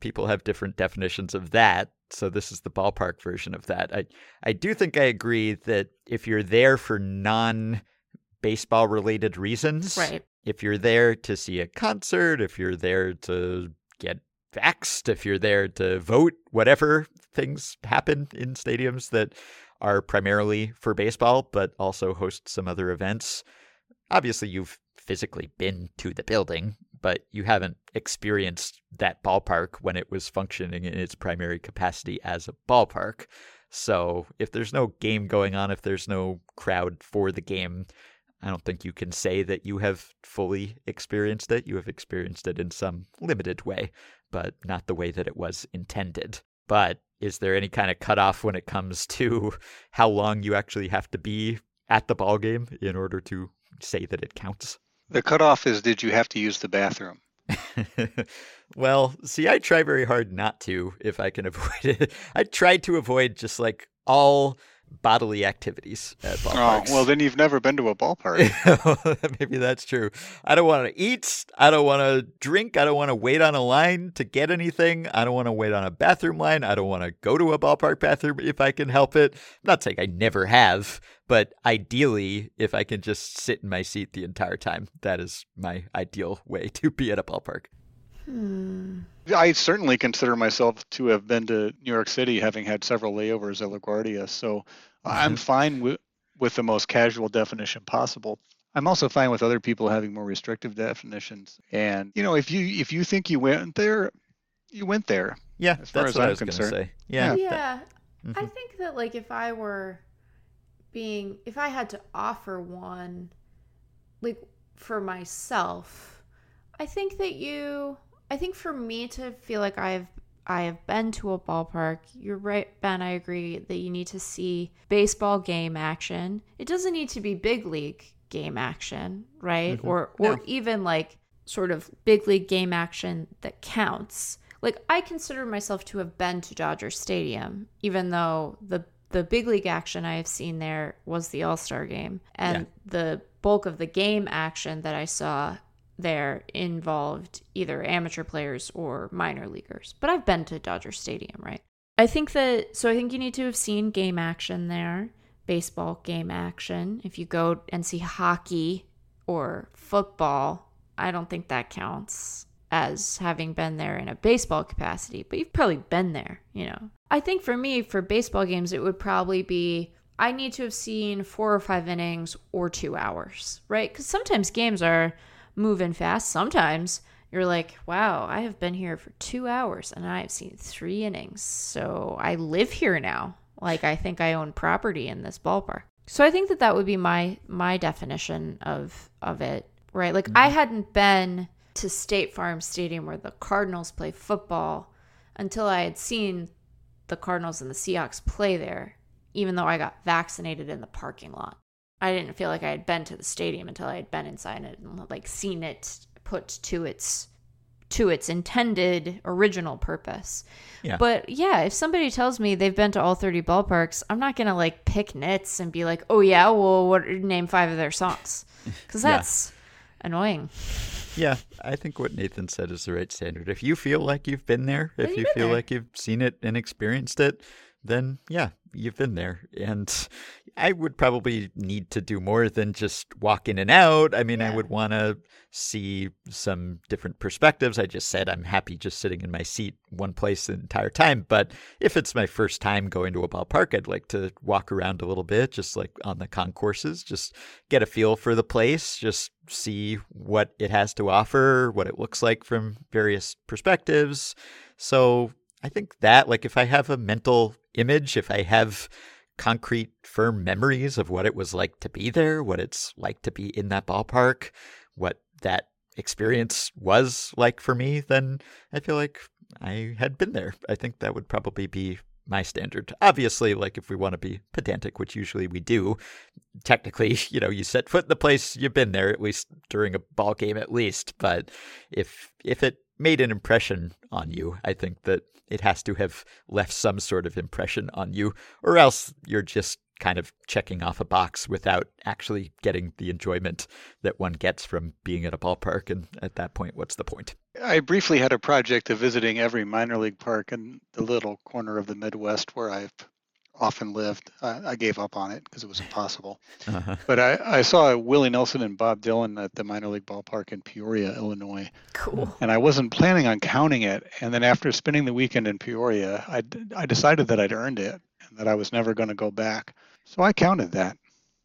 people have different definitions of that so this is the ballpark version of that. I I do think I agree that if you're there for non baseball related reasons, right. if you're there to see a concert, if you're there to get vaxxed, if you're there to vote, whatever things happen in stadiums that are primarily for baseball, but also host some other events. Obviously, you've physically been to the building but you haven't experienced that ballpark when it was functioning in its primary capacity as a ballpark. So if there's no game going on, if there's no crowd for the game, I don't think you can say that you have fully experienced it. You have experienced it in some limited way, but not the way that it was intended. But is there any kind of cutoff when it comes to how long you actually have to be at the ball game in order to say that it counts? The cutoff is did you have to use the bathroom? well, see, I try very hard not to if I can avoid it. I try to avoid just like all bodily activities at oh, ballparks. Oh, well, then you've never been to a ballpark. Maybe that's true. I don't want to eat. I don't want to drink. I don't want to wait on a line to get anything. I don't want to wait on a bathroom line. I don't want to go to a ballpark bathroom if I can help it. I'm not saying I never have, but ideally, if I can just sit in my seat the entire time, that is my ideal way to be at a ballpark. Hmm. I certainly consider myself to have been to New York City, having had several layovers at LaGuardia. So mm-hmm. I'm fine with with the most casual definition possible. I'm also fine with other people having more restrictive definitions. And you know, if you if you think you went there, you went there. Yeah, as far as I'm concerned. Say. Yeah, yeah. That, mm-hmm. I think that like if I were being, if I had to offer one, like for myself, I think that you I think for me to feel like I've I have been to a ballpark. You're right, Ben. I agree that you need to see baseball game action. It doesn't need to be big league game action, right? Mm-hmm. Or or yeah. even like sort of big league game action that counts. Like I consider myself to have been to Dodger Stadium, even though the the big league action I have seen there was the All Star game, and yeah. the bulk of the game action that I saw there involved either amateur players or minor leaguers. But I've been to Dodger Stadium, right? I think that so I think you need to have seen game action there, baseball game action. If you go and see hockey or football, I don't think that counts as having been there in a baseball capacity, but you've probably been there, you know. I think for me, for baseball games, it would probably be I need to have seen four or five innings or two hours, right? Because sometimes games are moving fast. Sometimes you're like, wow, I have been here for two hours and I have seen three innings. So I live here now. Like I think I own property in this ballpark. So I think that that would be my my definition of of it, right? Like mm-hmm. I hadn't been to State Farm Stadium where the Cardinals play football until I had seen the Cardinals and the Seahawks play there, even though I got vaccinated in the parking lot. I didn't feel like I had been to the stadium until I had been inside it and like seen it put to its to its intended original purpose. Yeah. But yeah, if somebody tells me they've been to all 30 ballparks, I'm not going to like pick nits and be like, "Oh yeah, well what name five of their songs." Cuz that's yeah. annoying. Yeah, I think what Nathan said is the right standard. If you feel like you've been there, if you feel there. like you've seen it and experienced it, then yeah, you've been there. And I would probably need to do more than just walk in and out. I mean, yeah. I would want to see some different perspectives. I just said I'm happy just sitting in my seat one place the entire time. But if it's my first time going to a ballpark, I'd like to walk around a little bit, just like on the concourses, just get a feel for the place, just see what it has to offer, what it looks like from various perspectives. So I think that, like, if I have a mental image, if I have concrete, firm memories of what it was like to be there, what it's like to be in that ballpark, what that experience was like for me, then I feel like I had been there. I think that would probably be my standard. Obviously, like if we want to be pedantic, which usually we do, technically, you know, you set foot in the place, you've been there at least during a ball game at least. But if if it made an impression on you, I think that it has to have left some sort of impression on you, or else you're just kind of checking off a box without actually getting the enjoyment that one gets from being at a ballpark. And at that point, what's the point? I briefly had a project of visiting every minor league park in the little corner of the Midwest where I've often lived. I, I gave up on it because it was impossible. Uh-huh. But I, I saw Willie Nelson and Bob Dylan at the minor league ballpark in Peoria, Illinois. Cool. And I wasn't planning on counting it. And then after spending the weekend in Peoria, I, I decided that I'd earned it and that I was never going to go back. So I counted that.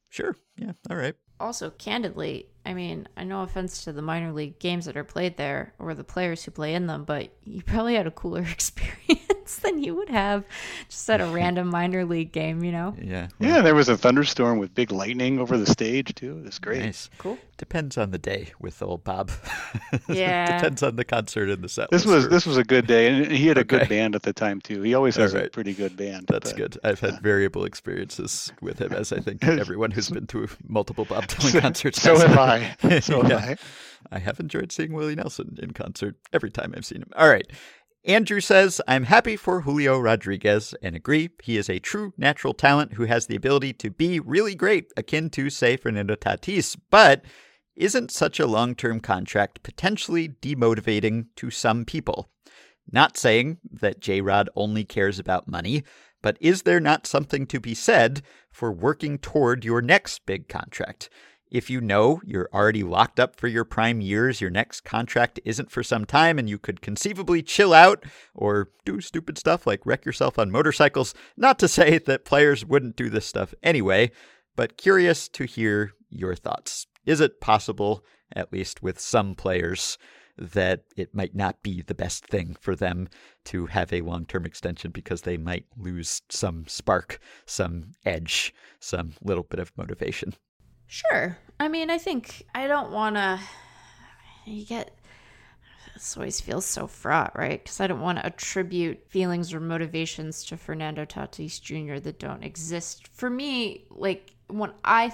Sure. Yeah. All right. Also, candidly, I mean, I no offense to the minor league games that are played there or the players who play in them, but you probably had a cooler experience than you would have just at a random minor league game, you know? Yeah. Well, yeah, there was a thunderstorm with big lightning over the stage, too. It was great. Nice. Cool. Depends on the day with old Bob. Yeah. Depends on the concert and the set. This was this was a good day, and he had a okay. good band at the time too. He always has right. a pretty good band. That's but, good. I've had uh, variable experiences with him, as I think everyone who's been to multiple Bob Dylan so, concerts. So have I. So have. I. I have enjoyed seeing Willie Nelson in concert every time I've seen him. All right. Andrew says, I'm happy for Julio Rodriguez and agree he is a true natural talent who has the ability to be really great, akin to, say, Fernando Tatis, but isn't such a long term contract potentially demotivating to some people? Not saying that J Rod only cares about money, but is there not something to be said for working toward your next big contract? If you know you're already locked up for your prime years, your next contract isn't for some time, and you could conceivably chill out or do stupid stuff like wreck yourself on motorcycles. Not to say that players wouldn't do this stuff anyway, but curious to hear your thoughts. Is it possible, at least with some players, that it might not be the best thing for them to have a long term extension because they might lose some spark, some edge, some little bit of motivation? Sure. I mean, I think I don't want to. You get. This always feels so fraught, right? Because I don't want to attribute feelings or motivations to Fernando Tatis Jr. that don't exist. For me, like when I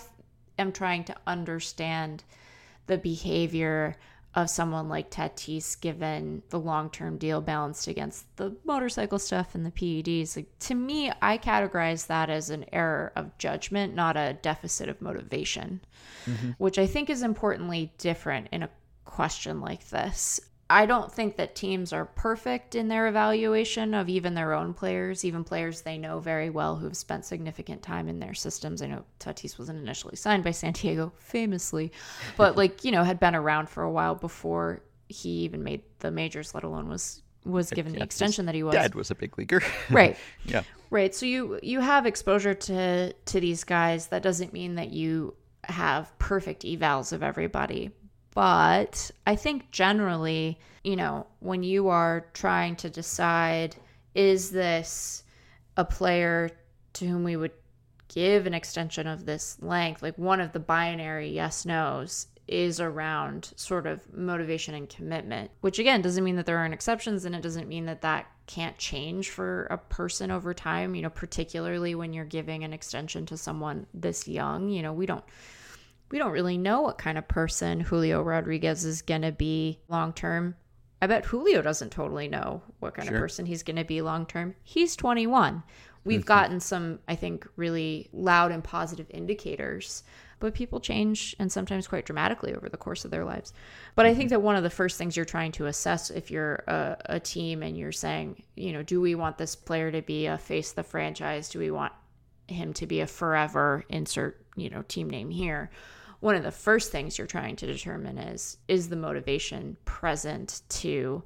am trying to understand the behavior of someone like Tatis, given the long term deal balanced against the motorcycle stuff and the PEDs. Like, to me, I categorize that as an error of judgment, not a deficit of motivation, mm-hmm. which I think is importantly different in a question like this. I don't think that teams are perfect in their evaluation of even their own players, even players they know very well who have spent significant time in their systems. I know Tatis wasn't initially signed by San Diego, famously, but like, you know, had been around for a while before he even made the majors, let alone was was given the extension that he was. Dad was a big leaguer. right. yeah. Right. So you you have exposure to to these guys. That doesn't mean that you have perfect evals of everybody. But I think generally, you know, when you are trying to decide is this a player to whom we would give an extension of this length, like one of the binary yes nos is around sort of motivation and commitment, which again doesn't mean that there aren't exceptions and it doesn't mean that that can't change for a person over time, you know, particularly when you're giving an extension to someone this young. You know, we don't we don't really know what kind of person Julio Rodriguez is going to be long term. I bet Julio doesn't totally know what kind sure. of person he's going to be long term. He's 21. We've mm-hmm. gotten some, I think, really loud and positive indicators but people change and sometimes quite dramatically over the course of their lives. But I think mm-hmm. that one of the first things you're trying to assess if you're a, a team and you're saying, you know, do we want this player to be a face of the franchise? Do we want him to be a forever insert, you know, team name here? One of the first things you're trying to determine is is the motivation present to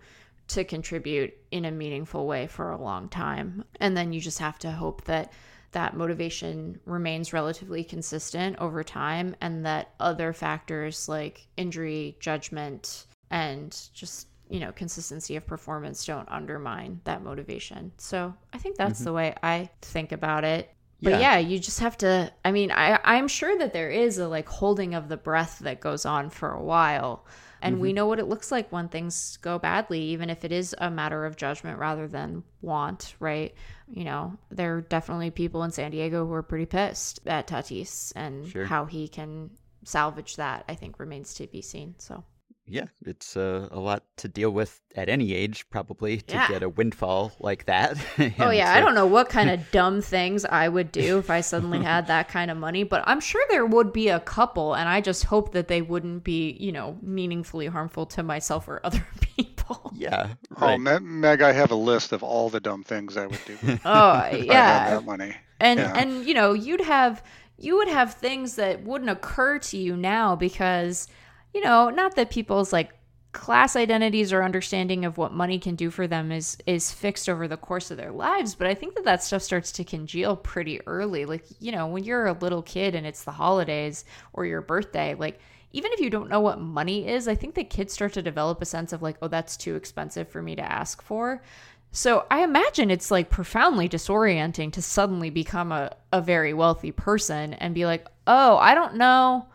to contribute in a meaningful way for a long time. And then you just have to hope that that motivation remains relatively consistent over time and that other factors like injury, judgment, and just you know consistency of performance don't undermine that motivation so i think that's mm-hmm. the way i think about it but yeah. yeah. you just have to i mean i i'm sure that there is a like holding of the breath that goes on for a while and mm-hmm. we know what it looks like when things go badly, even if it is a matter of judgment rather than want, right? You know, there are definitely people in San Diego who are pretty pissed at Tatis and sure. how he can salvage that, I think remains to be seen. So yeah, it's uh, a lot to deal with at any age, probably, to yeah. get a windfall like that. oh, yeah. So... I don't know what kind of dumb things I would do if I suddenly had that kind of money, but I'm sure there would be a couple, and I just hope that they wouldn't be, you know, meaningfully harmful to myself or other people. Yeah. Oh, right. Oh, Meg, I have a list of all the dumb things I would do. oh, yeah. that money. And, yeah. and, you know, you'd have, you would have things that wouldn't occur to you now because – you know, not that people's like class identities or understanding of what money can do for them is is fixed over the course of their lives but i think that that stuff starts to congeal pretty early. Like you know when you're a little kid and it's the holidays or your birthday like even if you don't know what money is i think that kids start to develop a sense of like oh that's too expensive for me to ask for. So i imagine it's like profoundly disorienting to suddenly become a, a very wealthy person and be like oh i don't know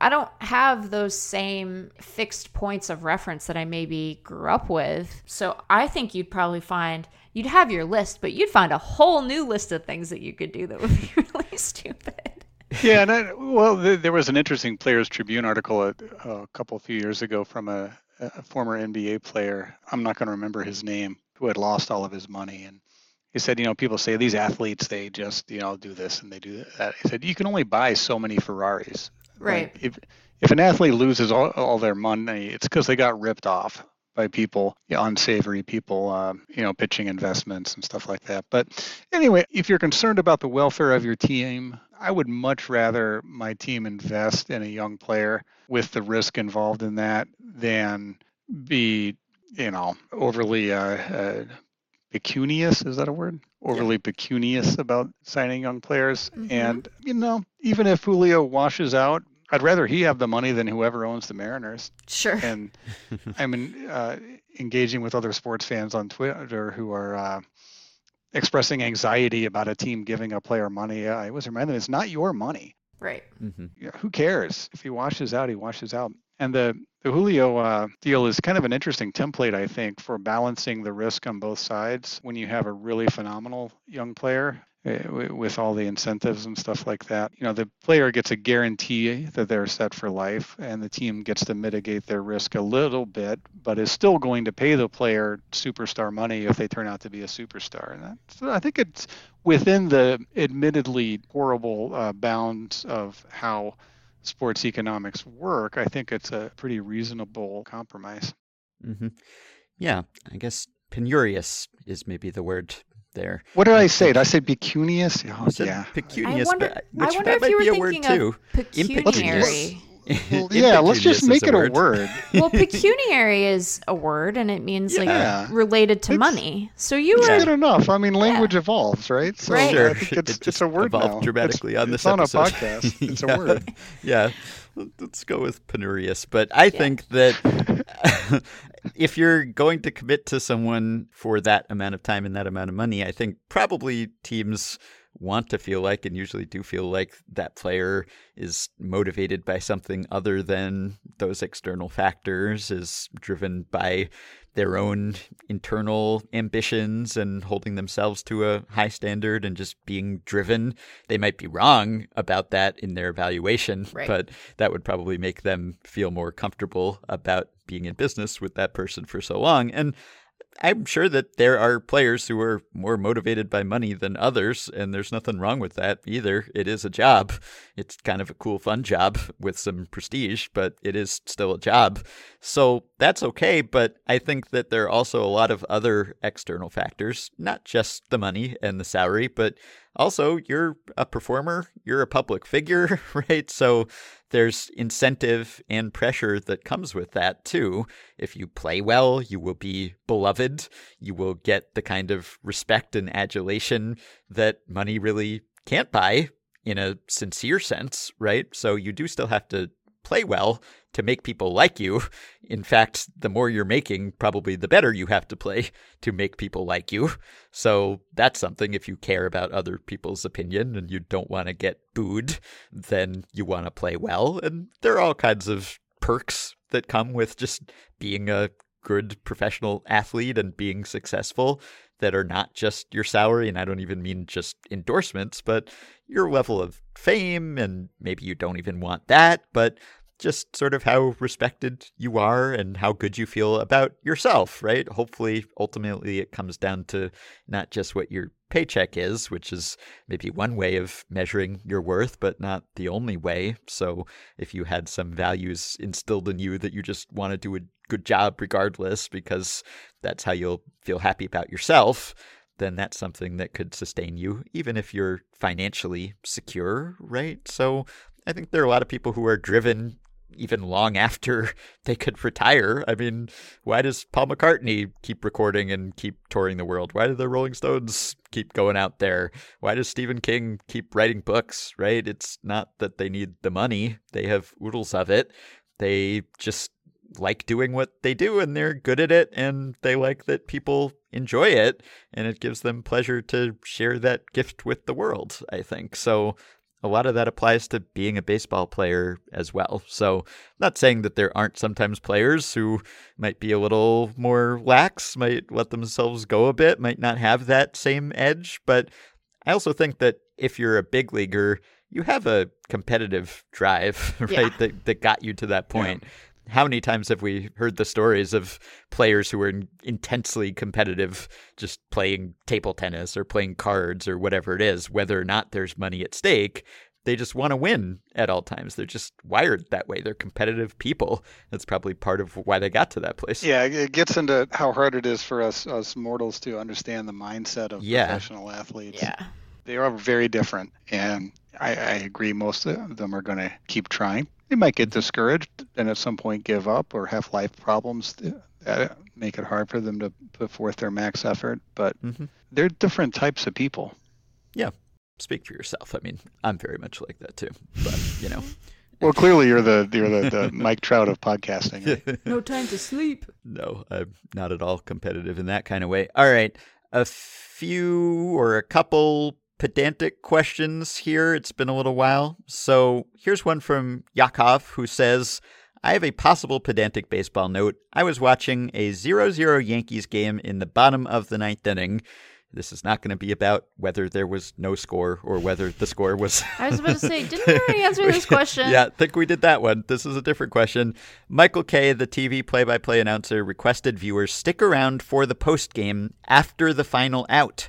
I don't have those same fixed points of reference that I maybe grew up with. So I think you'd probably find you'd have your list, but you'd find a whole new list of things that you could do that would be really stupid. Yeah, and I, well, there was an interesting Players Tribune article a, a couple few years ago from a, a former NBA player. I'm not going to remember his name, who had lost all of his money, and he said, you know, people say these athletes they just you know do this and they do that. He said you can only buy so many Ferraris. Right. Like if if an athlete loses all, all their money, it's because they got ripped off by people, unsavory people, um, you know, pitching investments and stuff like that. But anyway, if you're concerned about the welfare of your team, I would much rather my team invest in a young player with the risk involved in that than be, you know, overly uh, uh, pecunious. Is that a word? Overly yeah. pecunious about signing young players. Mm-hmm. And, you know, even if Julio washes out, I'd rather he have the money than whoever owns the Mariners. Sure. And I'm in, uh, engaging with other sports fans on Twitter who are uh, expressing anxiety about a team giving a player money. I always remind them it's not your money. Right. Mm-hmm. You know, who cares if he washes out? He washes out. And the the Julio uh, deal is kind of an interesting template, I think, for balancing the risk on both sides when you have a really phenomenal young player with all the incentives and stuff like that. You know, the player gets a guarantee that they're set for life, and the team gets to mitigate their risk a little bit, but is still going to pay the player superstar money if they turn out to be a superstar. And I think it's within the admittedly horrible uh, bounds of how sports economics work, I think it's a pretty reasonable compromise. Mm-hmm. Yeah, I guess penurious is maybe the word there. What did I say? Did I say pecunious? Oh, yeah. Pecunious, I wonder, but, I which wonder that if might you were be a word thinking too. of pecuniary. Well, yeah, let's just make it a word. word. well, pecuniary is a word, and it means Yeah. like related to It's- money. So you It's were good enough. I mean, language evolves, right? So Right. Sure, I think it's, it it's just a word evolved now. dramatically it's, on this it's on a podcast. It's Yeah. a word. yeah, let's go with penurious. But I think that if you're going to commit to someone for that amount of time and that amount of money, I think probably teams want to feel like and usually do feel like that player is motivated by something other than those external factors, is driven by their own internal ambitions and holding themselves to a high standard and just being driven. They might be wrong about that in their evaluation, Right. but that would probably make them feel more comfortable about being in business with that person for so long. And I'm sure that there are players who are more motivated by money than others, and there's nothing wrong with that either. It is a job. It's kind of a cool, fun job with some prestige, but it is still a job. So that's okay. But I think that there are also a lot of other external factors, not just the money and the salary, but also you're a performer, you're a public figure, right? So there's incentive and pressure that comes with that too. If you play well, you will be beloved. You will get the kind of respect and adulation that money really can't buy in a sincere sense, right? So you do still have to play well to make people like you. In fact, the more you're making, probably the better you have to play to make people like you. So that's something if you care about other people's opinion and you don't want to get booed, then you want to play well. And there are all kinds of perks that come with just being a good professional athlete and being successful that are not just your salary. And I don't even mean just endorsements, but your level of fame. And maybe you don't even want that, but just sort of how respected you are and how good you feel about yourself, right? Hopefully, ultimately, it comes down to not just what your paycheck is, which is maybe one way of measuring your worth, but not the only way. So, if you had some values instilled in you that you just want to do a good job regardless, because that's how you'll feel happy about yourself, then that's something that could sustain you, even if you're financially secure, right? So, I think there are a lot of people who are driven even long after they could retire. I mean, why does Paul McCartney keep recording and keep touring the world? Why do the Rolling Stones keep going out there? Why does Stephen King keep writing books, right? It's not that they need the money, they have oodles of it. They just like doing what they do and they're good at it and they like that people enjoy it and it gives them pleasure to share that gift with the world, I think. So a lot of that applies to being a baseball player as well. So, not saying that there aren't sometimes players who might be a little more lax, might let themselves go a bit, might not have that same edge, but I also think that if you're a big leaguer, you have a competitive drive, right? Yeah. That that got you to that point. How many times have we heard the stories of players who are in- intensely competitive, just playing table tennis or playing cards or whatever it is, whether or not there's money at stake? They just want to win at all times. They're just wired that way. They're competitive people. That's probably part of why they got to that place. Yeah, it gets into how hard it is for us us mortals to understand the mindset of Yeah. professional athletes. yeah. They are very different, and I, I agree. Most of them are going to keep trying. They might get discouraged and at some point give up or have life problems that make it hard for them to put forth their max effort. But hmm they're different types of people. Yeah. Speak for yourself. I mean, I'm very much like that too. But you know, Well, clearly you're the you're the, the Mike Trout of podcasting. No time to sleep. No, I'm not at all competitive in that kind of way. All right. A few or a couple pedantic questions here. It's been a little while. So here's one from Yakov who says, I have a possible pedantic baseball note. I was watching a 0 0 Yankees game in the bottom of the ninth inning. This is not going to be about whether there was no score or whether the score was. I was about to say, didn't we already answer this question? Yeah, I think we did that one. This is a different question. Michael Kay, the TV play by play announcer, requested viewers stick around for the post game after the final out.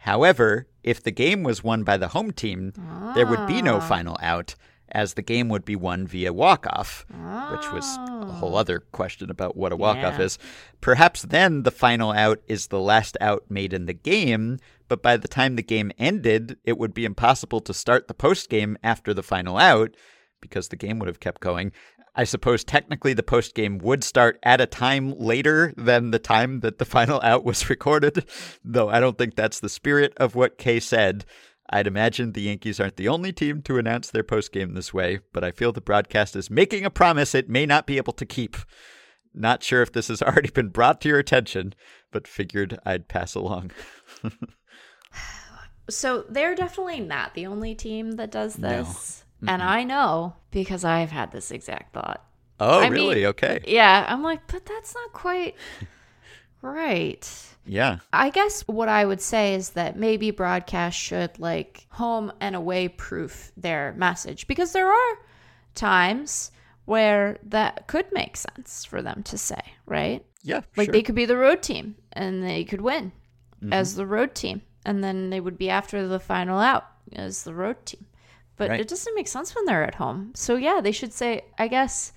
However, if the game was won by the home team, there would be no Ah. final out, as the game would be won via walk off, Oh. which was a whole other question about what a walk off Yeah. is. Perhaps then the final out is the last out made in the game, but by the time the game ended, it would be impossible to start the post game after the final out because the game would have kept going. I suppose technically the post game would start at a time later than the time that the final out was recorded, though I don't think that's the spirit of what Kay said. I'd imagine the Yankees aren't the only team to announce their post game this way, but I feel the broadcast is making a promise it may not be able to keep. Not sure if this has already been brought to your attention, but figured I'd pass along. So they're definitely not the only team that does No. This. And I know because I've had this exact thought. Oh, I mean- really? okay. Yeah, I'm like, but that's not quite right. Yeah. I guess what I would say is that maybe broadcast should like home and away proof their message because there are times where that could make sense for them to say, right? Yeah. Like sure. they could be the road team and they could win Mm-hmm. as the road team, and then they would be after the final out as the road team. But Right. it doesn't make sense when they're at home. So yeah, they should say, I guess,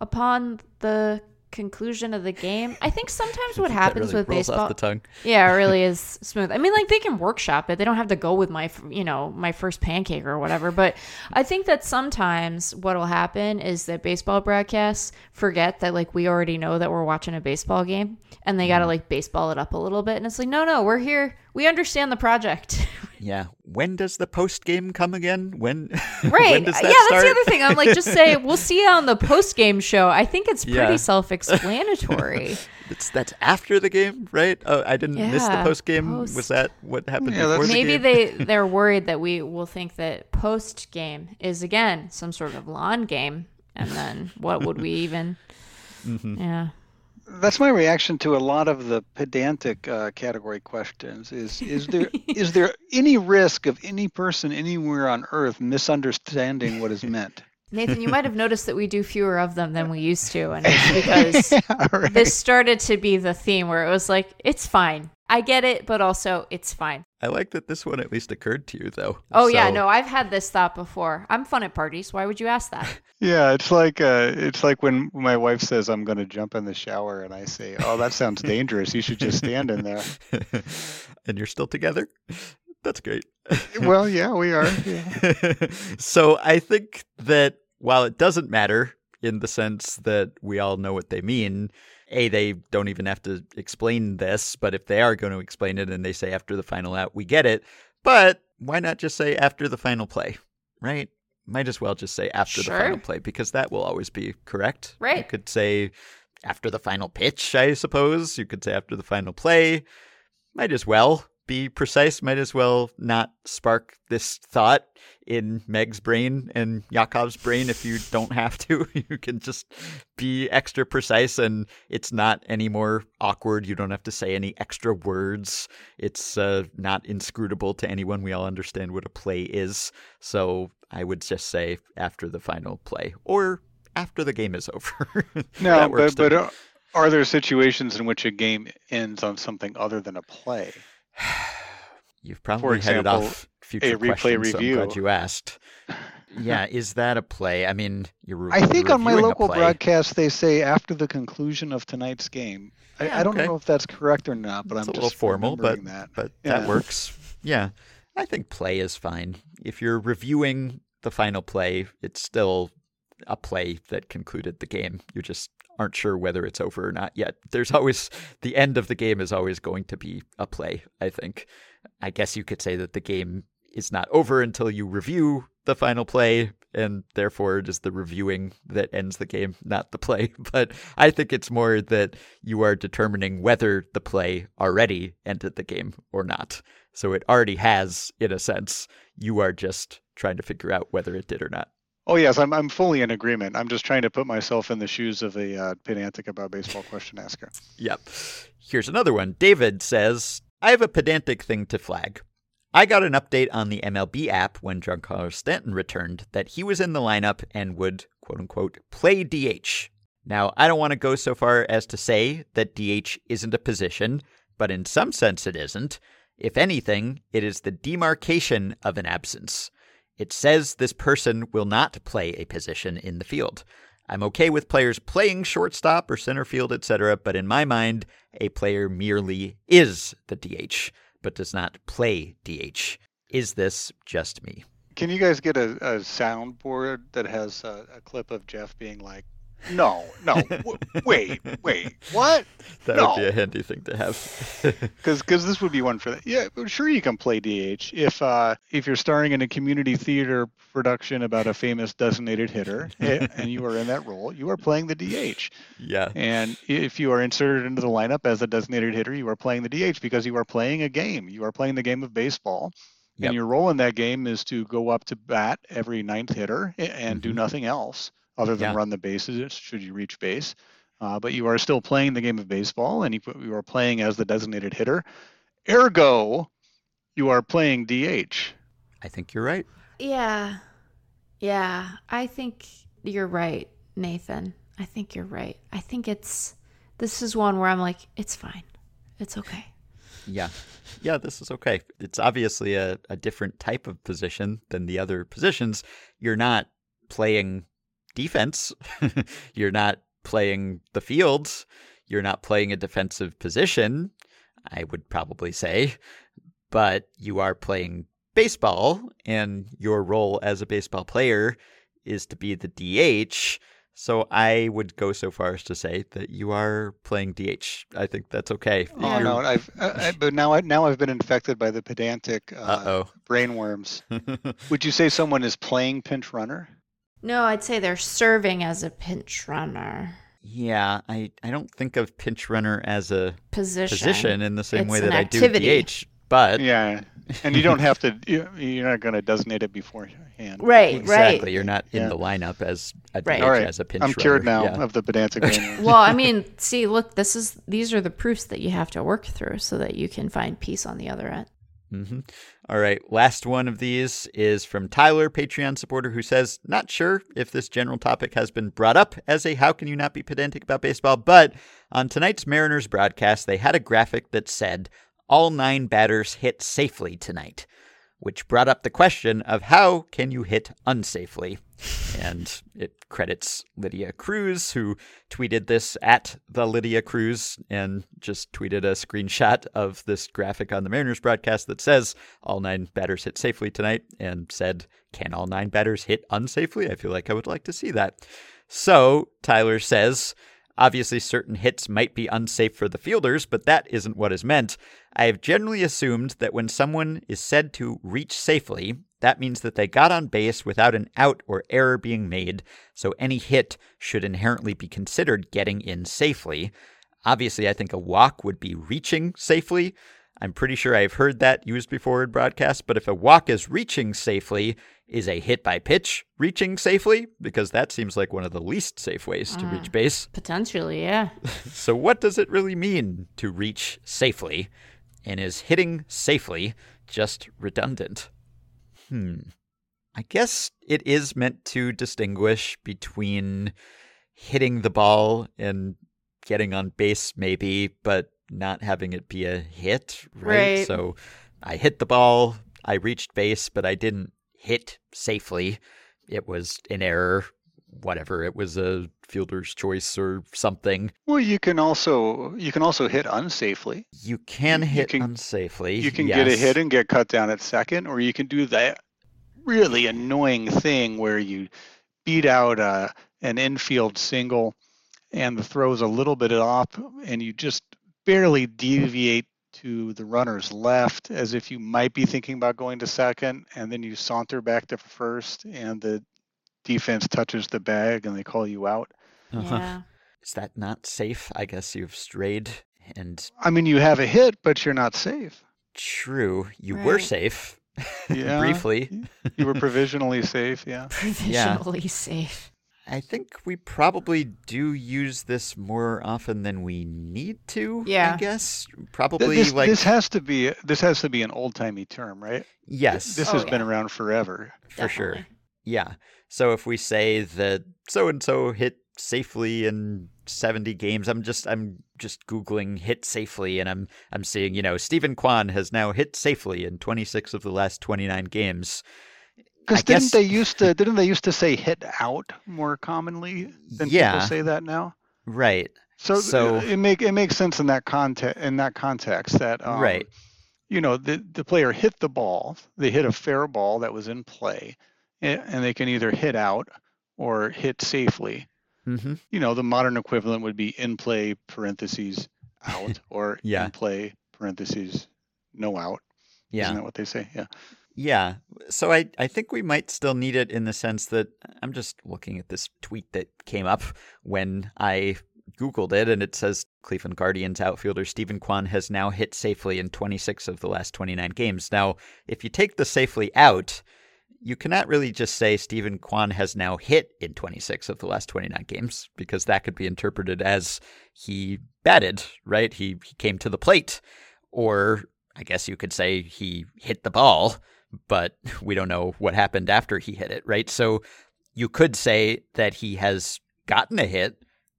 upon the conclusion of the game. I think sometimes what happens really with baseball, off the tongue. yeah, it really is smooth. I mean, like they can workshop it. They don't have to go with my, you know, my first pancake or whatever. But I think that sometimes what will happen is that baseball broadcasts forget that like we already know that we're watching a baseball game, and they got to mm-hmm. like baseball it up a little bit. And it's like, no, no, we're here. We understand the project. Yeah. When does the post game come again? When? Right. when does yeah, that that's start? the other thing. I'm like, just say we'll see you on the post game show. I think it's pretty Yeah. self-explanatory. It's that's after the game, right? Oh, I didn't miss the post game. Was that what happened Yeah, before that's- the Maybe game? they they're worried that we will think that post game is again some sort of lawn game, and then what would we even? Mm-hmm. Yeah. That's my reaction to a lot of the pedantic uh, category questions. Is is there is there any risk of any person anywhere on Earth misunderstanding what is meant? Nathan, you might have noticed that we do fewer of them than we used to, and it's because Yeah, right. this started to be the theme where it was like, it's fine. I get it, but also it's fine. I like that this one at least occurred to you, though. Oh yeah, no, I've had this thought before. I'm fun at parties. Why would you ask that? Yeah, it's like uh, it's like when my wife says I'm going to jump in the shower, and I say, "Oh, that sounds dangerous. You should just stand in there." and you're still together. That's great. well, yeah, we are. Yeah. so I think that while it doesn't matter in the sense that we all know what they mean, A, they don't even have to explain this, but if they are going to explain it and they say after the final out, we get it. But why not just say after the final play, right? Might as well just say after Sure. the final play because that will always be correct. Right. You could say after the final pitch, I suppose. You could say after the final play. Might as well be precise. Might as well not spark this thought in Meg's brain and Yakov's brain if you don't have to. You can just be extra precise and it's not any more awkward. You don't have to say any extra words. It's uh, not inscrutable to anyone. We all understand what a play is. So I would just say after the final play or after the game is over. No, but but are there situations in which a game ends on something other than a play? You've probably headed example, off future replay questions, so I'm glad you asked. Yeah, is that a play? I mean, you're. re- I think on my local broadcast they say after the conclusion of tonight's game. I, Yeah, I don't okay. know if that's correct or not, but It's I'm a just little formal, but that. but Yeah. that works. Yeah, I think play is fine. If you're reviewing the final play, it's still a play that concluded the game. You're just aren't sure whether it's over or not yet. There's always the end of the game is always going to be a play. I think. I guess you could say that the game is not over until you review the final play, and therefore it is the reviewing that ends the game, not the play. But I think it's more that you are determining whether the play already ended the game or not. So it already has, in a sense. You are just trying to figure out whether it did or not. Oh yes, I'm I'm fully in agreement. I'm just trying to put myself in the shoes of a uh, pedantic about baseball question asker. Yep. Here's another one. David says, I have a pedantic thing to flag. I got an update on the MLB app when Giancarlo Stanton returned that he was in the lineup and would, quote unquote, play DH. Now, I don't want to go so far as to say that DH isn't a position, but in some sense it isn't. If anything, it is the demarcation of an absence. It says this person will not play a position in the field. I'm okay with players playing shortstop or center field, etc., but in my mind, a player merely is the DH, but does not play DH. Is this just me? Can you guys get a, a soundboard that has a, a clip of Jeff being like, no, no, w- wait, wait, what? That No. would be a handy thing to have. Because this would be one for that. Yeah, sure you can play DH if uh, if you're starring in a community theater production about a famous designated hitter eh, and you are in that role, you are playing the DH. yeah. And if you are inserted into the lineup as a designated hitter, you are playing the DH because you are playing a game. You are playing the game of baseball. Yep. And your role in that game is to go up to bat every ninth hitter and do Mhm. nothing else other than Yeah. run the bases should you reach base. Uh, but you are still playing the game of baseball and you, you are playing as the designated hitter. Ergo, you are playing DH. I think you're right. Yeah. Yeah. I think you're right, Nathan. I think you're right. I think it's this is one where I'm like, it's fine. It's okay. Yeah. Yeah, this is okay. It's obviously a, a different type of position than the other positions. You're not playing defense. You're not playing the fields. You're not playing a defensive position, I would probably say. But you are playing baseball, and your role as a baseball player is to be the DH. So I would go so far as to say that you are playing DH. I think that's okay. Oh You're- no, I've I, I, but now I, now I've been infected by the pedantic uh, Uh brainworms. Would you say someone is playing pinch runner? No, I'd say they're serving as a pinch runner yeah, I, I don't think of pinch runner as a position. position in the same It's way that activity. I do DH. But Yeah, and you don't have to. you- You're not going to designate it beforehand. Right, exactly, right. you're not in Yeah. the lineup as a DH Right. All right, as a pinch I'm runner. cured now Yeah. of the pedantic brainworms. Well, I mean, see, look, this is these are the proofs that you have to work through so that you can find peace on the other end. Hmm All right, last one of these is from Tyler, Patreon supporter, who says, Not sure if this general topic has been brought up as a how can you not be pedantic about baseball, but on tonight's Mariners broadcast, they had a graphic that said, All nine batters hit safely tonight, which brought up the question of how can you hit unsafely? And it credits Lydia Cruz, who tweeted this at the Lydia Cruz and just tweeted a screenshot of this graphic on the Mariners broadcast that says all nine batters hit safely tonight and said, Can all nine batters hit unsafely? I feel like I would like to see that. So Tyler says, Obviously, certain hits might be unsafe for the fielders, but that isn't what is meant. I have generally assumed that when someone is said to reach safely, that means that they got on base without an out or error being made, so any hit should inherently be considered getting in safely. Obviously, I think a walk would be reaching safely. I'm pretty sure I've heard that used before in broadcast, but if a walk is reaching safely, is a hit by pitch reaching safely? Because that seems like one of the least safe ways to reach mm. base. Potentially, yeah. So, what does it really mean to reach safely? And is hitting safely just redundant? Hmm. I guess it is meant to distinguish between hitting the ball and getting on base, maybe, but not having it be a hit, right? Right. So, I hit the ball, I reached base, but I didn't hit safely. It was an error, whatever. It was a fielder's choice or something. Well, you can also you can also hit unsafely. You can You hit can- unsafely. You can get a hit and get cut down at second, or you can do that really annoying thing where you beat out uh, an infield single and the throw's a little bit off and you just barely deviate to the runner's left as if you might be thinking about going to second and then you saunter back to first and the defense touches the bag and they call you out. Uh-huh. Yeah. Is that not safe? I guess you've strayed. And I mean, you have a hit, but you're not safe. true, you were safe Yeah. briefly. You were provisionally safe, yeah. Provisionally safe. I think we probably do use this more often than we need to. Yeah, I guess probably this, like this has to be this has to be an old timey term, right? yes, This Oh, has been around forever. for sure. Yeah. So if we say that so and so hit safely in 70 games, I'm just I'm just googling hit safely and I'm I'm seeing, you know, Steven Kwan has now hit safely in 26 of the last 29 games. Because didn't guess- they used to didn't they used to say hit out more commonly than Yeah. people say that now? right. So, So- uh, it make it makes sense in that context in that context that um, Right. you know the the player hit the ball, they hit a fair ball that was in play, and they can either hit out or hit safely. Hmm You know, the modern equivalent would be in play parentheses out or Yeah. in play parentheses no out. Yeah. Isn't that what they say? Yeah. Yeah. So I, I think we might still need it in the sense that I'm just looking at this tweet that came up when I Googled it and it says Cleveland Guardians outfielder Steven Kwan has now hit safely in 26 of the last 29 games. Now, if you take the safely out, you cannot really just say Steven Kwan has now hit in 26 of the last 29 games because that could be interpreted as he batted, right? He, he came to the plate. Or I guess you could say he hit the ball but we don't know what happened after he hit it, right? So you could say that he has gotten a hit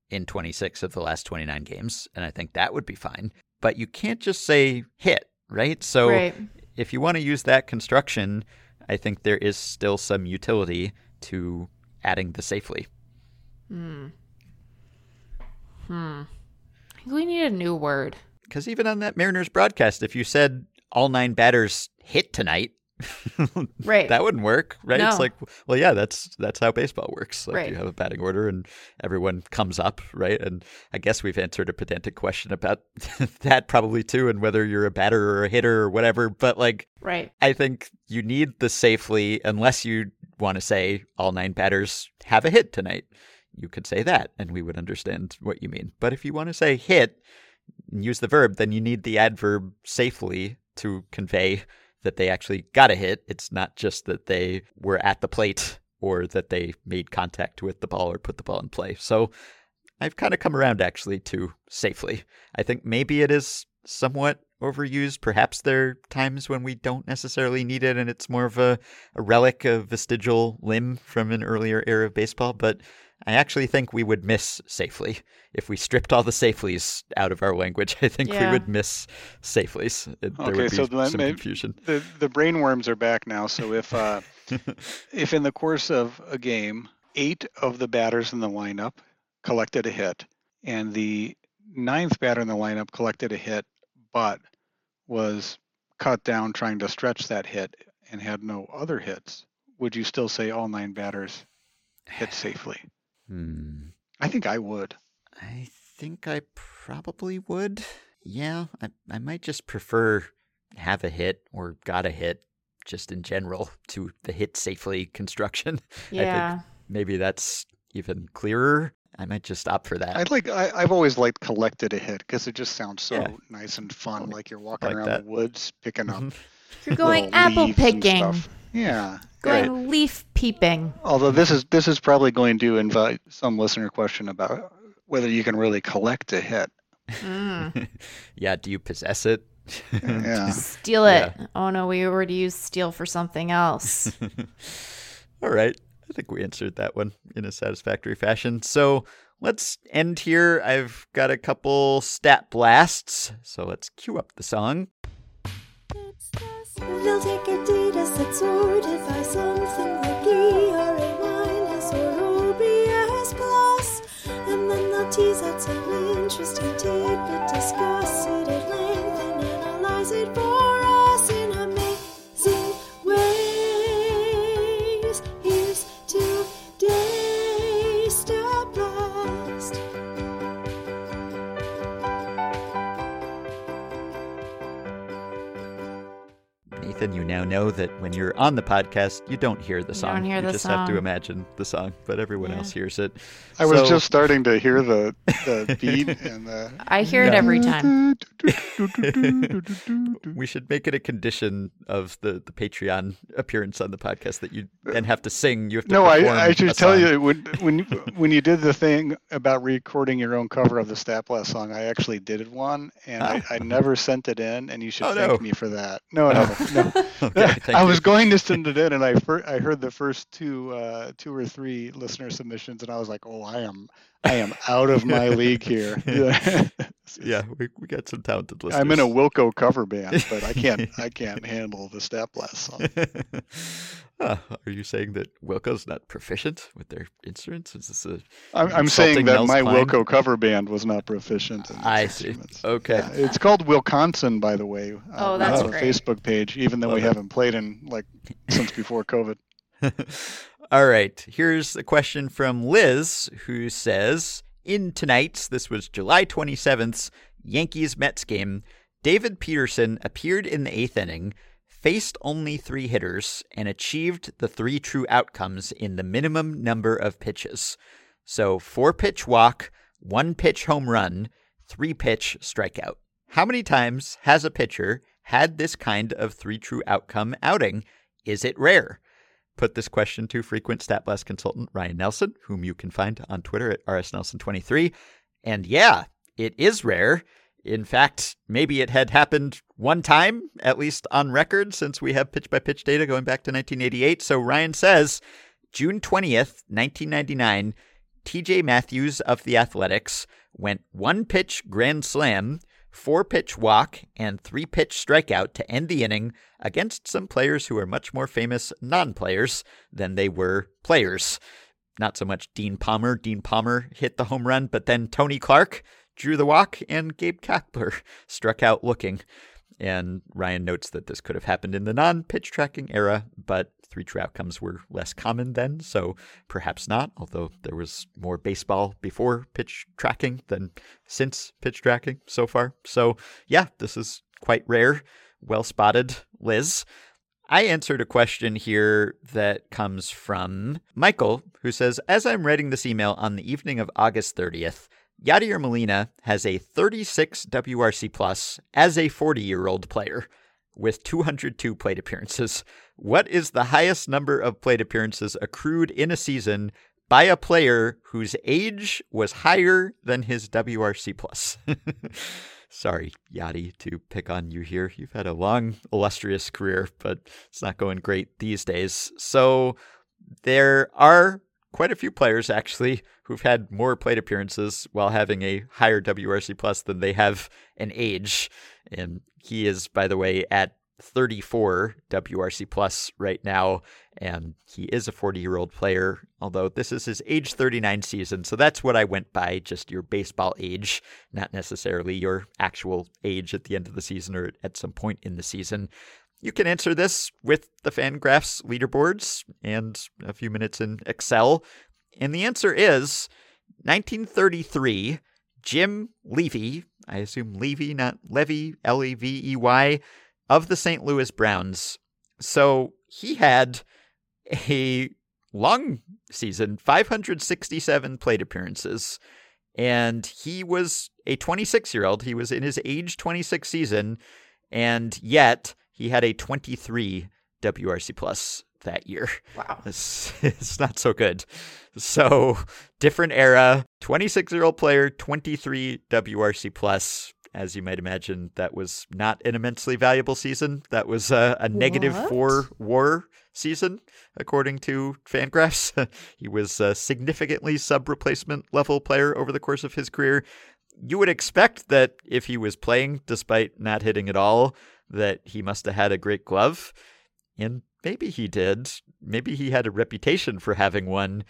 in 26 of the last 29 games, and I think that would be fine. But you can't just say hit, right? So right. if you want to use that construction, I think there is still some utility to adding the safely. Hmm. Hmm. I think we need a new word. Because even on that Mariners broadcast, if you said all nine batters hit tonight, Right. that wouldn't work, right? It's like, well, yeah, that's that's how baseball works. Like Right. you have a batting order, and everyone comes up, right? And I guess we've answered a pedantic question about that probably too, and whether you're a batter or a hitter or whatever. But like, right. I think you need the safely, unless you want to say all nine batters have a hit tonight. You could say that, and we would understand what you mean. But if you want to say hit, and use the verb, then you need the adverb safely to convey that they actually got a hit. It's not just that they were at the plate or that they made contact with the ball or put the ball in play. So I've kind of come around actually to safely. I think maybe it is somewhat overused. Perhaps there are times when we don't necessarily need it and it's more of a, a relic, a vestigial limb from an earlier era of baseball. But I actually think we would miss safely. If we stripped all the safelies out of our language, I think we would miss safelies. There Okay, would be so then some may- confusion. The the brainworms are back now. So if uh, if in the course of a game, eight of the batters in the lineup collected a hit, and the ninth batter in the lineup collected a hit, but was cut down trying to stretch that hit and had no other hits, would you still say all nine batters hit safely? Hmm. I think I would. I think I probably would. Yeah, I, I might just prefer have a hit or got a hit just in general to the hit safely construction. Yeah. Maybe that's even clearer. I might just opt for that. I'd like. I, I've always liked collected a hit because it just sounds so Yeah. nice and fun, like- like you're walking like around that. the woods picking up Mhm. You're going apple leaves and picking. Stuff. Yeah. Going leaf peeping. Although this is this is probably going to invite some listener question about whether you can really collect a hit. Mm. yeah, do you possess it? Yeah. Steal it. Oh no, we already used steal for something else. All right. I think we answered that one in a satisfactory fashion. So let's end here. I've got a couple stat blasts. So let's cue up the song. A sorted by something like ERA minus or OPS. And then they'll tease out some Nathan, you now know that when you're on the podcast, you don't hear the You song. don't hear you the just have to imagine the song, but everyone Yeah. else hears it. I was just starting to hear the the beat and the. I hear it every time. we should make it a condition of the, the Patreon appearance on the podcast that you then have to sing. You have to No, perform I, I should tell you when when you- when you did the thing about recording your own cover of the Stat Blast song, I actually did one, and I, oh. I never sent it in, and you should Oh, thank no. me for that. No, no, no. Okay, I you. was going to send it in, and I fir- I heard the first two uh, two or three listener submissions, and I was like, oh, I am I am out of my league here. Yeah, we, we got some talented listeners. I'm in a Wilco cover band, but I can't I can't handle the Stat Blast song. Ah, are you saying that Wilco's not proficient with their instruments? Is this a I'm, I'm saying that Nels my Cline? Wilco cover band was not proficient. In I these see. instruments. Okay. Yeah, it's called Wilconsin, by the way. Oh, we that's have great. a Facebook page, even though Love we it. haven't played in like since before COVID. All right. Here's a question from Liz who says In tonight's, this was July 27th, Yankees Mets game, David Peterson appeared in the eighth inning, faced only three hitters, and achieved the three true outcomes in the minimum number of pitches. So, four pitch walk, one pitch home run, three pitch strikeout. How many times has a pitcher had this kind of three true outcome outing? Is it rare? Put this question to frequent stat blast consultant Ryan Nelson, whom you can find on Twitter at rsnelson23. And yeah, it is rare. In fact, maybe it had happened one time, at least on record, since we have pitch by pitch data going back to 1988. So Ryan says June 20th, 1999, TJ Mathews of the Athletics went one pitch grand slam, four pitch walk, and three pitch strikeout to end the inning against some players who are much more famous non players than they were players. Not so much Dean Palmer. Dean Palmer hit the home run, but then Tony Clark drew the walk and Gabe Kapler struck out looking. And Ryan notes that this could have happened in the non pitch tracking era, but three true outcomes were less common then, so perhaps not, although there was more baseball before pitch tracking than since pitch tracking so far. So, yeah, this is quite rare. Well spotted, Liz. I answered a question here that comes from Michael, who says As I'm writing this email on the evening of August 30th, Yadier Molina has a 36 WRC plus as a 40 year old player with 202 plate appearances. What is the highest number of plate appearances accrued in a season by a player whose age was higher than his WRC plus? Sorry, Yadi, to pick on you here. You've had a long, illustrious career, but it's not going great these days. So there are quite a few players actually who've had more plate appearances while having a higher WRC plus than they have an age. And he is, by the way, at 34 WRC plus right now, and he is a 40 year old player, although this is his age 39 season. So that's what I went by, just your baseball age, not necessarily your actual age at the end of the season or at some point in the season. You can answer this with the Fangraphs leaderboards and a few minutes in Excel. And the answer is 1933, Jim Levey, I assume Levy, not Levy, L E V E Y, of the St. Louis Browns. So he had a long season, 567 plate appearances, and he was a 26 year old. He was in his age 26 season, and yet he had a 23 WRC plus that year. Wow. It's, it's not so good. So, different era, 26 year old player, 23 WRC plus. As you might imagine, that was not an immensely valuable season. That was a, a negative four war season, according to Fangraphs. he was a significantly sub replacement level player over the course of his career. You would expect that if he was playing despite not hitting at all, that he must have had a great glove. And maybe he did. Maybe he had a reputation for having one,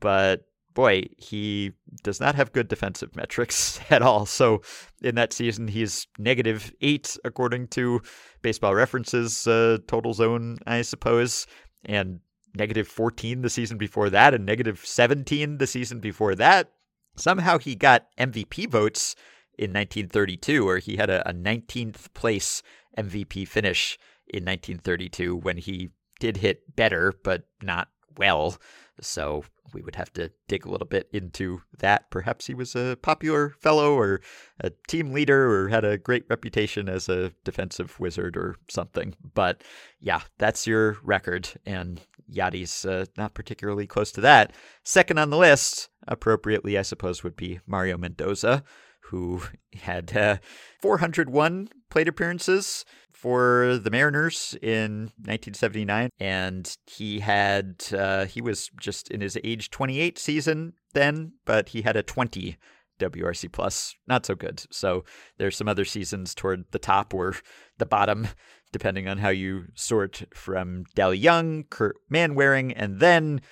but boy, he does not have good defensive metrics at all. So in that season, he's negative eight, according to baseball references, uh, total zone, I suppose, and negative 14 the season before that, and negative 17 the season before that. Somehow he got MVP votes in 1932, where he had a, a 19th place MVP finish in 1932 when he did hit better, but not well. So we would have to dig a little bit into that. Perhaps he was a popular fellow or a team leader or had a great reputation as a defensive wizard or something. But yeah, that's your record. And Yadi's uh, not particularly close to that. Second on the list, appropriately, I suppose, would be Mario Mendoza, who had uh, 401 plate appearances for the Mariners in 1979, and he had uh, he was just in his age 28 season then, but he had a 20 WRC plus, not so good. So there's some other seasons toward the top or the bottom, depending on how you sort from Del Young, Kirt Manwaring, and then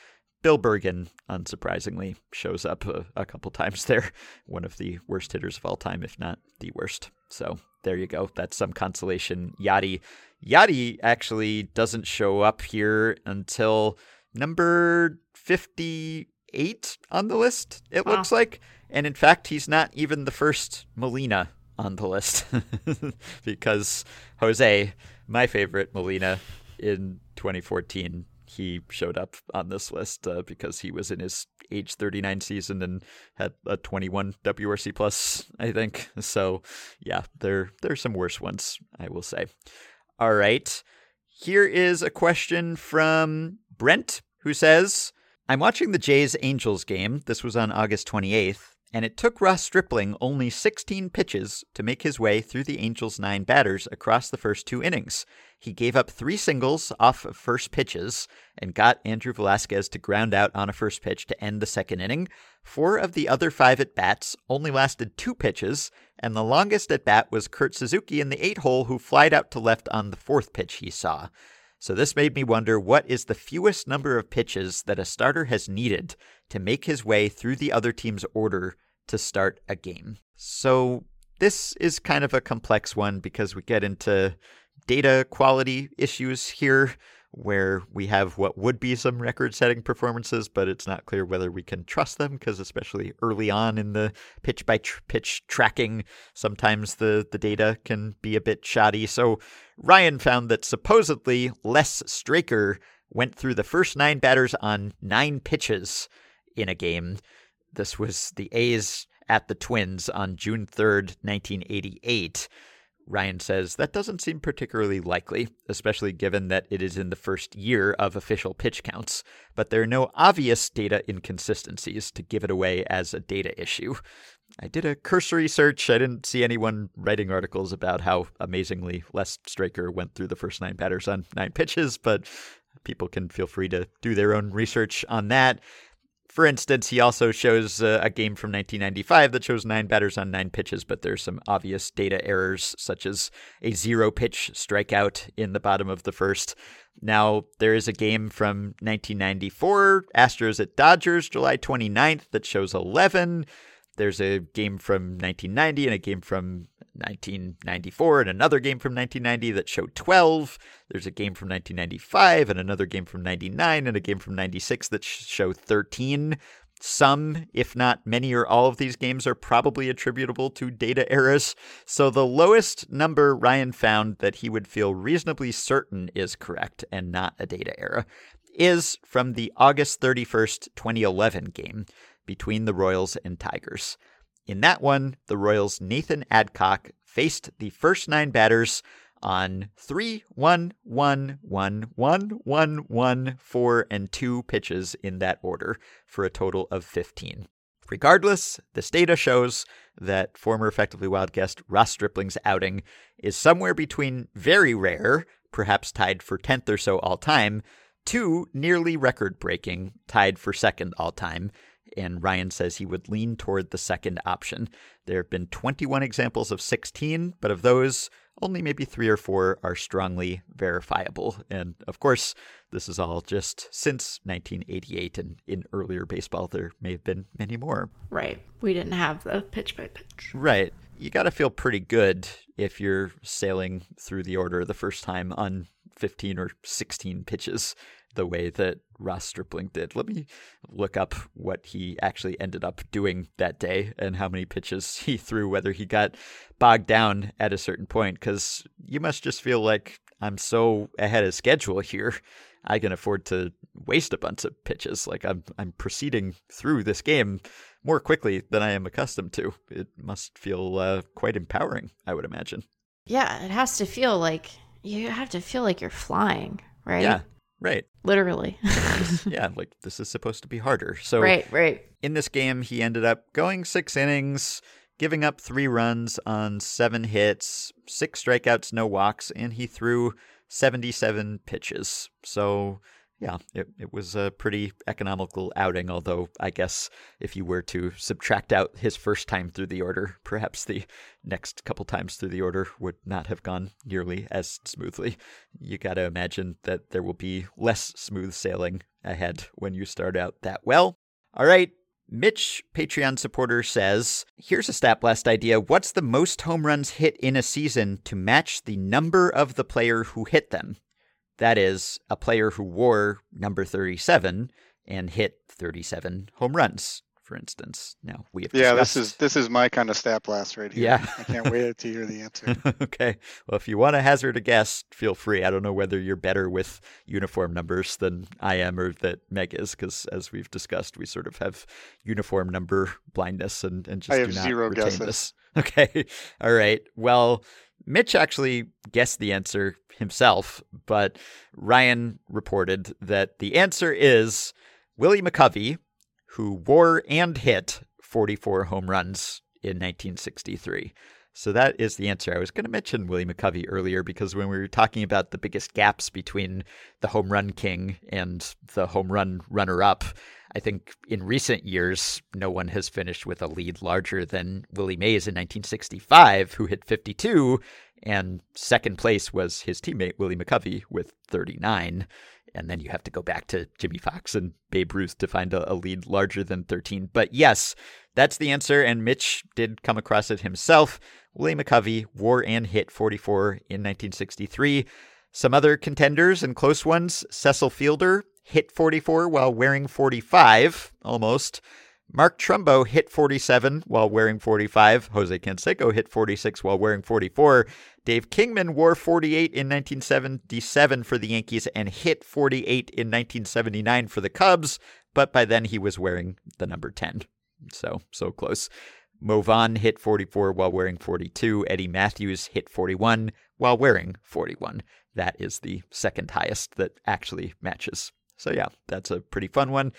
Bill Bergen, unsurprisingly, shows up a, a, couple times there. One of the worst hitters of all time, if not the worst. So there you go. That's some consolation. Yadi. Yadi actually doesn't show up here until number 58 on the list, it wow. looks like. And in fact, he's not even the first Molina on the list because Jose, my favorite Molina in 2014, he showed up on this list uh, because he was in his age 39 season and had a 21 WRC plus, I think. So, yeah, there there's some worse ones, I will say. All right. Here is a question from Brent who says, I'm watching the Jays Angels game. This was on August 28th, and it took Ross Stripling only 16 pitches to make his way through the Angels' nine batters across the first two innings. He gave up three singles off of first pitches and got Andrew Velazquez to ground out on a first pitch to end the second inning. Four of the other five at bats only lasted two pitches, and the longest at bat was Kurt Suzuki in the eight hole, who flied out to left on the fourth pitch he saw. So this made me wonder what is the fewest number of pitches that a starter has needed to make his way through the other team's order to start a game. So this is kind of a complex one because we get into data quality issues here where we have what would be some record setting performances, but it's not clear whether we can trust them because, especially early on in the pitch by tr- pitch tracking, sometimes the, the data can be a bit shoddy. So, Ryan found that supposedly Les Straker went through the first nine batters on nine pitches in a game. This was the A's at the Twins on June 3rd, 1988. Ryan says that doesn't seem particularly likely, especially given that it is in the first year of official pitch counts, but there are no obvious data inconsistencies to give it away as a data issue. I did a cursory search. I didn't see anyone writing articles about how amazingly Les Straker went through the first nine batters on nine pitches, but people can feel free to do their own research on that. For instance, he also shows uh, a game from 1995 that shows nine batters on nine pitches, but there's some obvious data errors, such as a zero pitch strikeout in the bottom of the first. Now, there is a game from 1994, Astros at Dodgers, July 29th, that shows 11. There's a game from 1990 and a game from 1994 and another game from 1990 that showed 12. There's a game from 1995 and another game from 99 and a game from 96 that show 13. Some, if not many or all of these games, are probably attributable to data errors. So the lowest number Ryan found that he would feel reasonably certain is correct and not a data error is from the August 31st, 2011 game between the Royals and Tigers. In that one, the Royals' Nathan Adcock faced the first nine batters on 3, 1, 1, 1, 1, 1, 1, 4, and 2 pitches in that order for a total of 15. Regardless, this data shows that former Effectively Wild guest Ross Stripling's outing is somewhere between very rare, perhaps tied for 10th or so all time, to nearly record breaking, tied for second all time, and Ryan says he would lean toward the second option. There have been 21 examples of 16, but of those, only maybe three or four are strongly verifiable. And of course, this is all just since 1988, and in earlier baseball, there may have been many more. Right. We didn't have the pitch by pitch. Right. You got to feel pretty good if you're sailing through the order the first time on 15 or 16 pitches the way that Ross Stripling did. Let me look up what he actually ended up doing that day and how many pitches he threw, whether he got bogged down at a certain point, because you must just feel like I'm so ahead of schedule here. I can afford to waste a bunch of pitches. Like I'm I'm proceeding through this game more quickly than I am accustomed to. It must feel uh, quite empowering, I would imagine. Yeah, it has to feel like you have to feel like you're flying, right? Yeah. Right. Literally. yeah, like this is supposed to be harder. So Right, right. In this game, he ended up going 6 innings, giving up 3 runs on 7 hits, 6 strikeouts, no walks, and he threw 77 pitches. So yeah, it, it was a pretty economical outing, although I guess if you were to subtract out his first time through the order, perhaps the next couple times through the order would not have gone nearly as smoothly. You got to imagine that there will be less smooth sailing ahead when you start out that well. All right. Mitch, Patreon supporter, says Here's a stat blast idea. What's the most home runs hit in a season to match the number of the player who hit them? That is, a player who wore number 37 and hit 37 home runs, for instance. Now, we have Yeah, discussed- this is this is my kind of stat blast right here. Yeah. I can't wait to hear the answer. okay. Well, if you want to hazard a guess, feel free. I don't know whether you're better with uniform numbers than I am or that Meg is, because as we've discussed, we sort of have uniform number blindness and, and just I do have not zero retain guesses. this. Okay. All right. Well, Mitch actually guessed the answer himself, but Ryan reported that the answer is Willie McCovey, who wore and hit 44 home runs in 1963. So that is the answer. I was going to mention Willie McCovey earlier because when we were talking about the biggest gaps between the home run king and the home run runner up, I think in recent years, no one has finished with a lead larger than Willie Mays in 1965, who hit 52, and second place was his teammate Willie McCovey with 39. And then you have to go back to Jimmie Foxx and Babe Ruth to find a, a lead larger than 13. But yes, that's the answer. And Mitch did come across it himself. Willie McCovey wore and hit 44 in 1963. Some other contenders and close ones Cecil Fielder hit 44 while wearing 45, almost. Mark Trumbo hit 47 while wearing 45. Jose Canseco hit 46 while wearing 44. Dave Kingman wore 48 in 1977 for the Yankees and hit 48 in 1979 for the Cubs, but by then he was wearing the number 10. So, so close. Mo Vaughn hit 44 while wearing 42. Eddie Mathews hit 41 while wearing 41. That is the second highest that actually matches. So, yeah, that's a pretty fun one.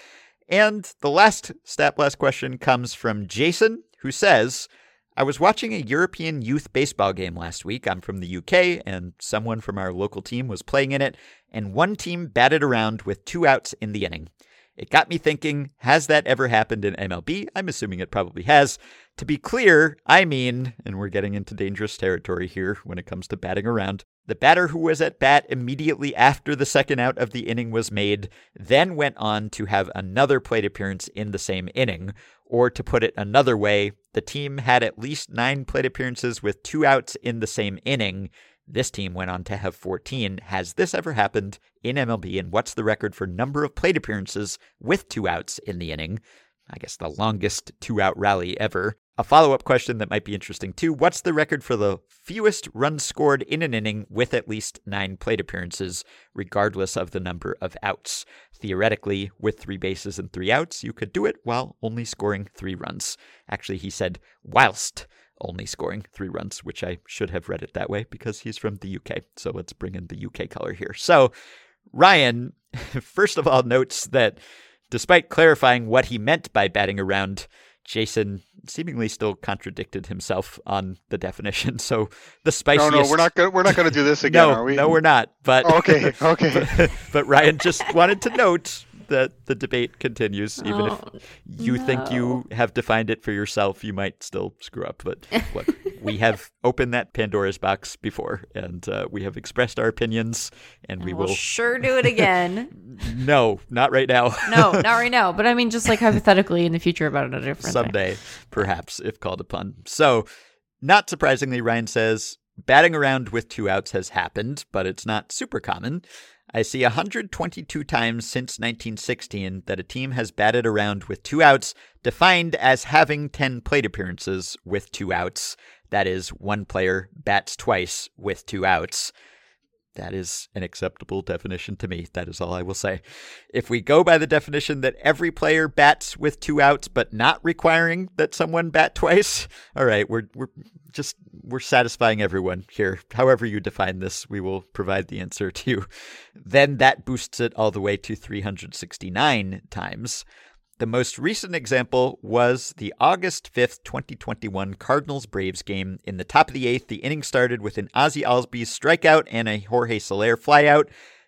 And the last Stat Blast question comes from Jason, who says, I was watching a European youth baseball game last week. I'm from the UK, and someone from our local team was playing in it, and one team batted around with two outs in the inning. It got me thinking, has that ever happened in MLB? I'm assuming it probably has. To be clear, I mean, and we're getting into dangerous territory here when it comes to batting around, the batter who was at bat immediately after the second out of the inning was made then went on to have another plate appearance in the same inning. Or to put it another way, the team had at least nine plate appearances with two outs in the same inning. This team went on to have 14. Has this ever happened in MLB? And what's the record for number of plate appearances with two outs in the inning? I guess the longest two out rally ever. A follow up question that might be interesting too What's the record for the fewest runs scored in an inning with at least nine plate appearances, regardless of the number of outs? Theoretically, with three bases and three outs, you could do it while only scoring three runs. Actually, he said, whilst only scoring three runs, which I should have read it that way because he's from the UK. So let's bring in the UK color here. So, Ryan, first of all, notes that despite clarifying what he meant by batting around, Jason seemingly still contradicted himself on the definition. So the No, spiciest. no, we're not gonna we're not gonna do this again, no, are we? no, we're not. But Okay, okay. but, but Ryan just wanted to note that the debate continues, even Oh, if you think you have defined it for yourself, you might still screw up. But look, we have opened that Pandora's box before, and uh, we have expressed our opinions, and we we'll will. sure do it again. No, not right now. no, not right now. But I mean, just like hypothetically in the future about another different thing. Someday, perhaps, if called upon. So, not surprisingly, Ryan says batting around with two outs has happened, but it's not super common. I see 122 times since 1916 that a team has batted around with two outs, defined as having 10 plate appearances with two outs. That is, one player bats twice with two outs. That is an acceptable definition to me. That is all I will say. If we go by the definition that every player bats with two outs, but not requiring that someone bat twice, all right, we're we're just we're satisfying everyone here. However you define this, we will provide the answer to you. Then that boosts it all the way to 369 times. The most recent example was the August 5th, 2021 Cardinals Braves game. In the top of the eighth, the inning started with an Ozzie Albies strikeout and a Jorge Soler flyout.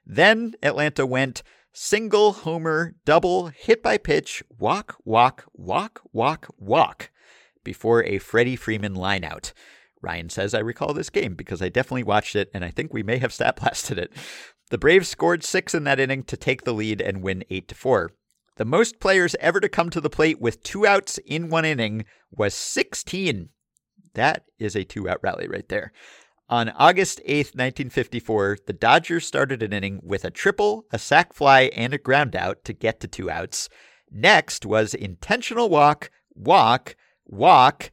Then Atlanta went single, homer, double, hit by pitch, walk, walk, walk, walk, walk before a Freddie Freeman lineout. Ryan says, I recall this game because I definitely watched it and I think we may have stat blasted it. The Braves scored six in that inning to take the lead and win 8 to 4. The most players ever to come to the plate with two outs in one inning was 16. That is a two out rally right there. On August 8th, 1954, the Dodgers started an inning with a triple, a sac fly, and a ground out to get to two outs. Next was intentional walk, walk, walk,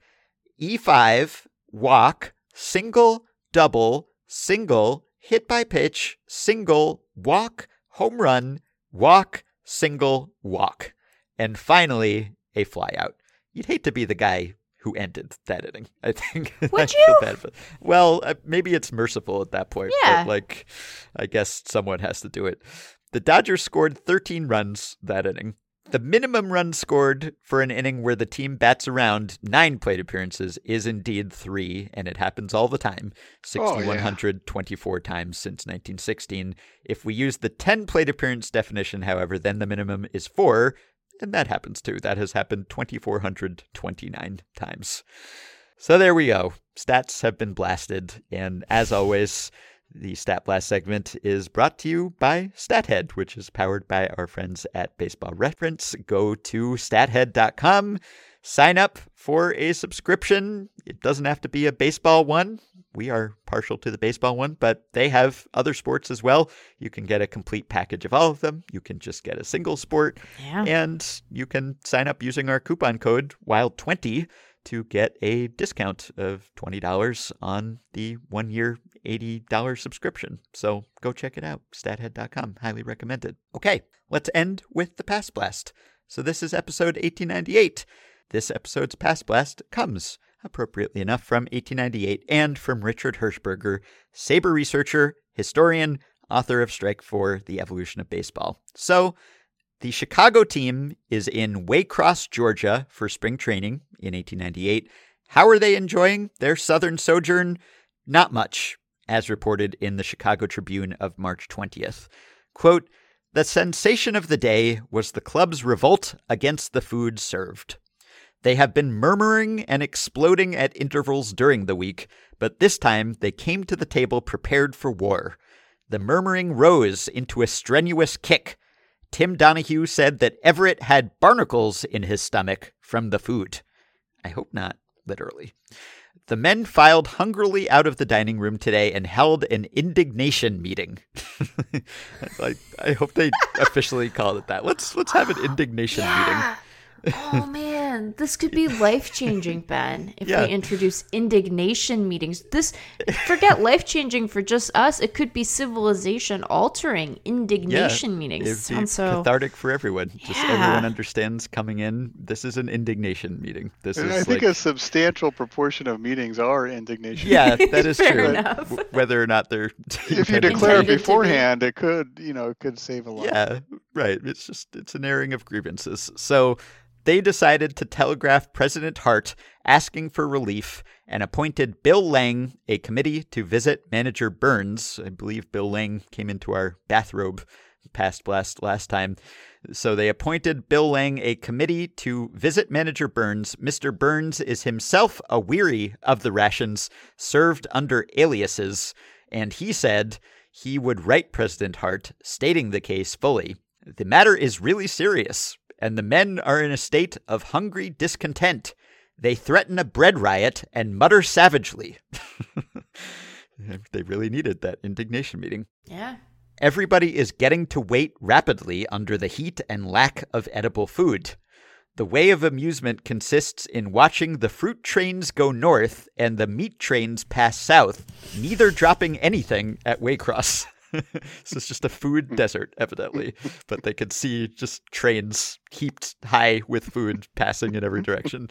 E5, walk, single, double, single, hit by pitch, single, walk, home run, walk, single, walk. And finally, a flyout. You'd hate to be the guy who ended that inning. I think. Would you? for- well, uh, maybe it's merciful at that point. Yeah. But like, I guess someone has to do it. The Dodgers scored 13 runs that inning. The minimum run scored for an inning where the team bats around nine plate appearances is indeed three, and it happens all the time Oh, yeah. 6,124 times since 1916. If we use the 10 plate appearance definition, however, then the minimum is four, and that happens too. That has happened 2,429 times. So there we go. Stats have been blasted, and as always, the Stat Blast segment is brought to you by StatHead, which is powered by our friends at Baseball Reference. Go to stathead.com, sign up for a subscription. It doesn't have to be a baseball one. We are partial to the baseball one, but they have other sports as well. You can get a complete package of all of them. You can just get a single sport, Yeah. and you can sign up using our coupon code WILD20 to get a discount of $20 on the one year $80 subscription. So go check it out, stathead.com. Highly recommended. Okay, let's end with the Past Blast. So this is episode 1898. This episode's Past Blast comes, appropriately enough, from 1898 and from Richard Hershberger, SABR researcher, historian, author of Strike Four the Evolution of Baseball. So the Chicago team is in Waycross, Georgia for spring training in 1898. How are they enjoying their southern sojourn? Not much, as reported in the Chicago Tribune of March 20th. Quote, the sensation of the day was the club's revolt against the food served. They have been murmuring and exploding at intervals during the week, but this time they came to the table prepared for war. The murmuring rose into a strenuous kick. Tim Donahue said that Everitt had barnacles in his stomach from the food. I hope not, literally. The men filed hungrily out of the dining room today and held an indignation meeting. I, I hope they officially called it that. Let's let's have an indignation meeting. Oh man, this could be life changing, Ben. If Yeah. we introduce indignation meetings, this forget life changing for just us. It could be civilization altering indignation meetings. It'd be Sounds so cathartic for everyone. Just Yeah. everyone understands coming in. This is an indignation meeting. This And is I think a substantial proportion of meetings are indignation. yeah, that is Fair true. enough. Whether or not they're if you declare it be. beforehand, it could, you know, it could save a lot. Yeah, right. It's just it's an airing of grievances. So they decided to telegraph President Hart asking for relief and appointed Bill Lang a committee to visit manager Burns. I believe Bill Lang came into our bathrobe past blast last time. So they appointed Bill Lang a committee to visit manager Burns. Mr. Burns is himself a weary of the rations served under aliases, and he said he would write President Hart stating the case fully. The matter is really serious, and the men are in a state of hungry discontent. They threaten a bread riot and mutter savagely. they really needed that indignation meeting. yeah. Everybody is getting to wait rapidly under the heat and lack of edible food. The way of amusement consists in watching the fruit trains go north and the meat trains pass south, neither dropping anything at Waycross. this is just a food desert, evidently, but they could see just trains heaped high with food passing in every direction.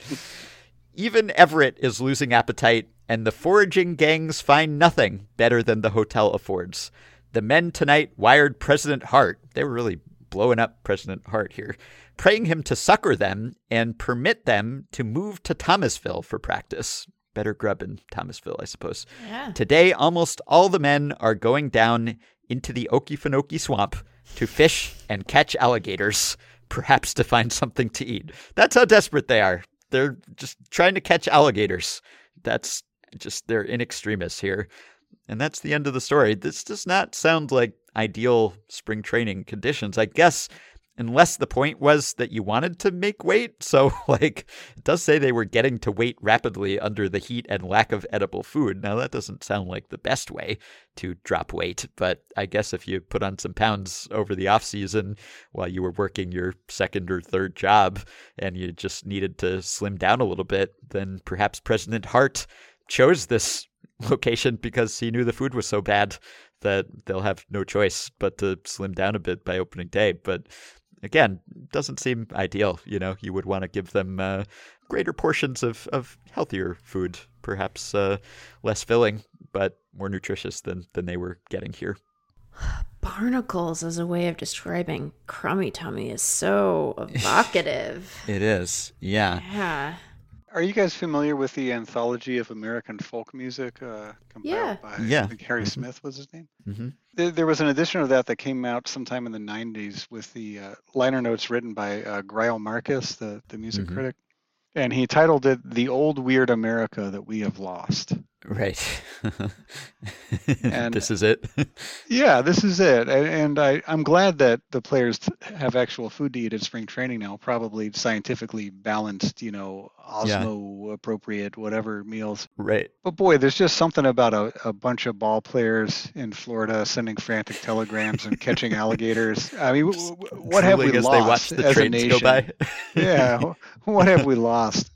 Even Everitt is losing appetite, and the foraging gangs find nothing better than the hotel affords. The men tonight wired President Hart. They were really blowing up President Hart here, praying him to succor them and permit them to move to Thomasville for practice. Better grub in Thomasville, I suppose. Yeah. Today, almost all the men are going down into the Okefenokee swamp to fish and catch alligators, perhaps to find something to eat. That's how desperate they are. They're just trying to catch alligators. That's just, they're in extremis here. And that's the end of the story. This does not sound like ideal spring training conditions. I guess unless the point was that you wanted to make weight. So, like, it does say they were getting to weight rapidly under the heat and lack of edible food. Now, that doesn't sound like the best way to drop weight, but I guess if you put on some pounds over the off season while you were working your second or third job and you just needed to slim down a little bit, then perhaps President Hart chose this location because he knew the food was so bad that they'll have no choice but to slim down a bit by opening day. But again, doesn't seem ideal. You know, you would want to give them uh, greater portions of, of healthier food, perhaps uh, less filling, but more nutritious than, than they were getting here. Barnacles as a way of describing crummy tummy is so evocative. It is, yeah. yeah. Are you guys familiar with the anthology of American folk music uh, compiled Yeah. by Yeah. I think Harry Mhm. Smith was his name? hmm There, there was an edition of that that came out sometime in the 90s with the uh, liner notes written by uh, Greil Marcus, the, the music Mhm. critic. And he titled it The Old Weird America That We Have Lost. Right. And- this is it. Yeah, this is it. And, and I, I'm glad that the players have actual food to eat at spring training now, probably scientifically balanced, you know, osmo appropriate, whatever meals. right. But boy, there's just something about a, a bunch of ball players in Florida sending frantic telegrams and catching alligators. I mean, what have we as lost they watch the as a nation? go by. yeah, what have we lost?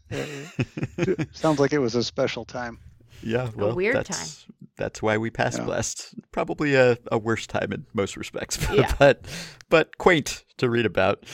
Sounds like it was a special time. Yeah, well, weird that's, That's why we Past Yeah. Blast. Probably a, a worse time in most respects, Yeah. but but quaint to read about.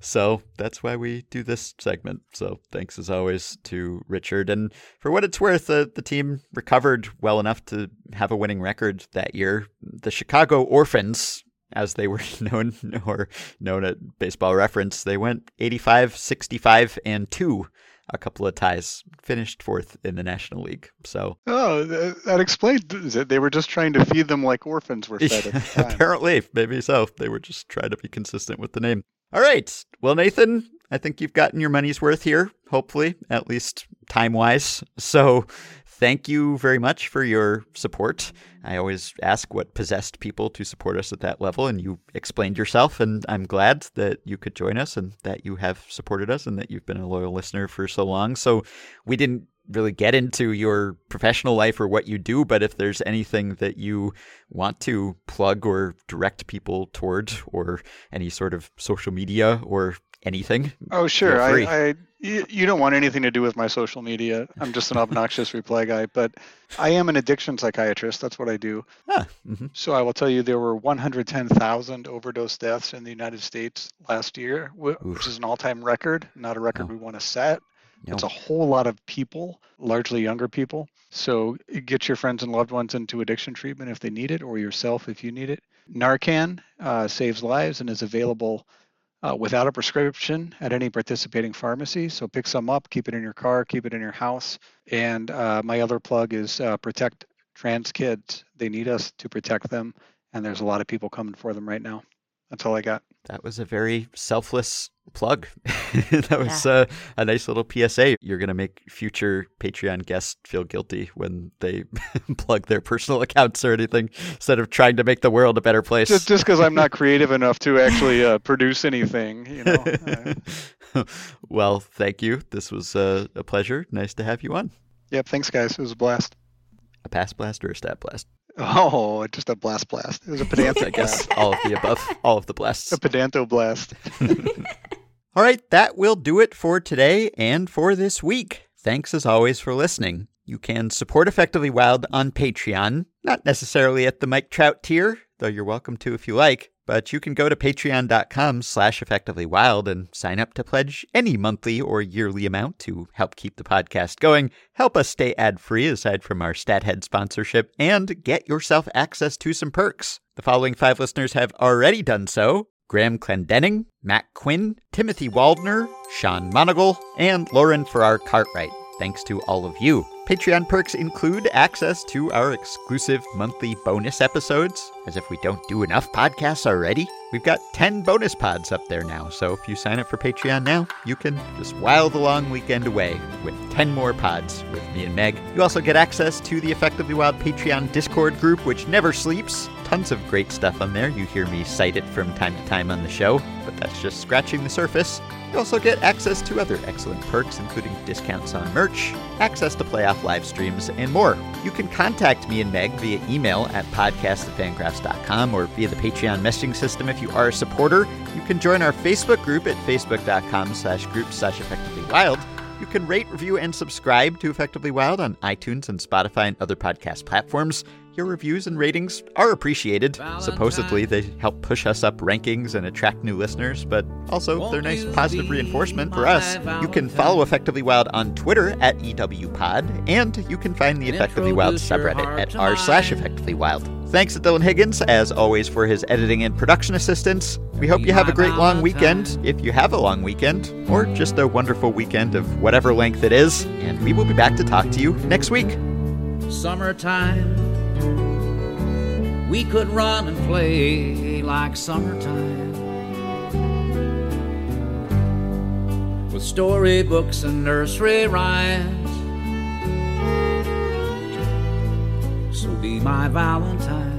So that's why we do this segment. So thanks as always to Richard, and for what it's worth, uh, the team recovered well enough to have a winning record that year. The Chicago Orphans. As they were known or known at baseball reference, they went 85, 65, and 2 a couple of ties, finished fourth in the National League. So Oh, that explains it. They were just trying to feed them like orphans were fed at the time. Apparently, maybe so. They were just trying to be consistent with the name. All right. Well, Nathan, I think you've gotten your money's worth here, hopefully, at least time wise. So thank you very much for your support. I always ask what possessed people to support us at that level, and you explained yourself, and I'm glad that you could join us and that you have supported us and that you've been a loyal listener for so long. So we didn't really get into your professional life or what you do, but if there's anything that you want to plug or direct people toward, or any sort of social media or anything, Oh, sure. I, I, you, you don't want anything to do with my social media. I'm just an obnoxious reply guy, but I am an addiction psychiatrist. That's what I do. ah, hmm So I will tell you there were 110,000 overdose deaths in the United States last year, wh- Oof. which is an all-time record, not a record No. we want to set. It's a whole lot of people, largely younger people. So get your friends and loved ones into addiction treatment if they need it, or yourself if you need it. Narcan uh, saves lives and is available uh, without a prescription at any participating pharmacy. So pick some up, keep it in your car, keep it in your house. And uh, my other plug is uh, protect trans kids. They need us to protect them, and there's a lot of people coming for them right now. That's all I got. That was a very selfless plug. that was uh, a nice little PSA. You're going to make future Patreon guests feel guilty when they plug their personal accounts or anything instead of trying to make the world a better place. Just just because I'm not creative enough to actually uh, produce anything, you know. Well, thank you. This was uh, a pleasure. Nice to have you on. yep. Thanks, guys. It was a blast. A Past Blast or a stat blast? Oh, just a blast blast. It was a pedantic I guess blast. all of the above, all of the blasts. A pedanto blast. All right, that will do it for today and for this week. Thanks as always for listening. You can support Effectively Wild on Patreon, not necessarily at the Mike Trout tier, though you're welcome to if you like, but you can go to patreon.com slash effectivelywild and sign up to pledge any monthly or yearly amount to help keep the podcast going, help us stay ad-free aside from our StatHead sponsorship, and get yourself access to some perks. The following five listeners have already done so. Graham Clendenning, Matt Quinn, Timothy Waldner, Sean Monagle, and Lauren Farrar Cartwright. Thanks to all of you. Patreon perks include access to our exclusive monthly bonus episodes, as if we don't do enough podcasts already. We've got 10 bonus pods up there now, so if you sign up for Patreon now, you can just while the long weekend away with 10 more pods with me and Meg. You also get access to the Effectively Wild Patreon Discord group, which never sleeps. Tons of great stuff on there. You hear me cite it from time to time on the show, that's just scratching the surface. You also get access to other excellent perks, including discounts on merch, access to playoff live streams, and more. You can contact me and Meg via email at podcast@fangraphs.com or via the Patreon messaging system if you are a supporter. You can join our Facebook group at facebook.com slash group slash effectively wild. You can rate, review, and subscribe to Effectively Wild on iTunes and Spotify and other podcast platforms. Your reviews and ratings are appreciated. Supposedly, they help push us up rankings and attract new listeners, but also they're nice positive reinforcement for us. You can follow Effectively Wild on Twitter at EWPod, and you can find the Effectively Wild subreddit at r slash Effectively Wild. Thanks to Dylan Higgins, as always, for his editing and production assistance. We hope you have a great long weekend, if you have a long weekend, or just a wonderful weekend of whatever length it is, and we will be back to talk to you next week. Summertime, we could run and play like summertime. With storybooks and nursery rhymes. So be my Valentine.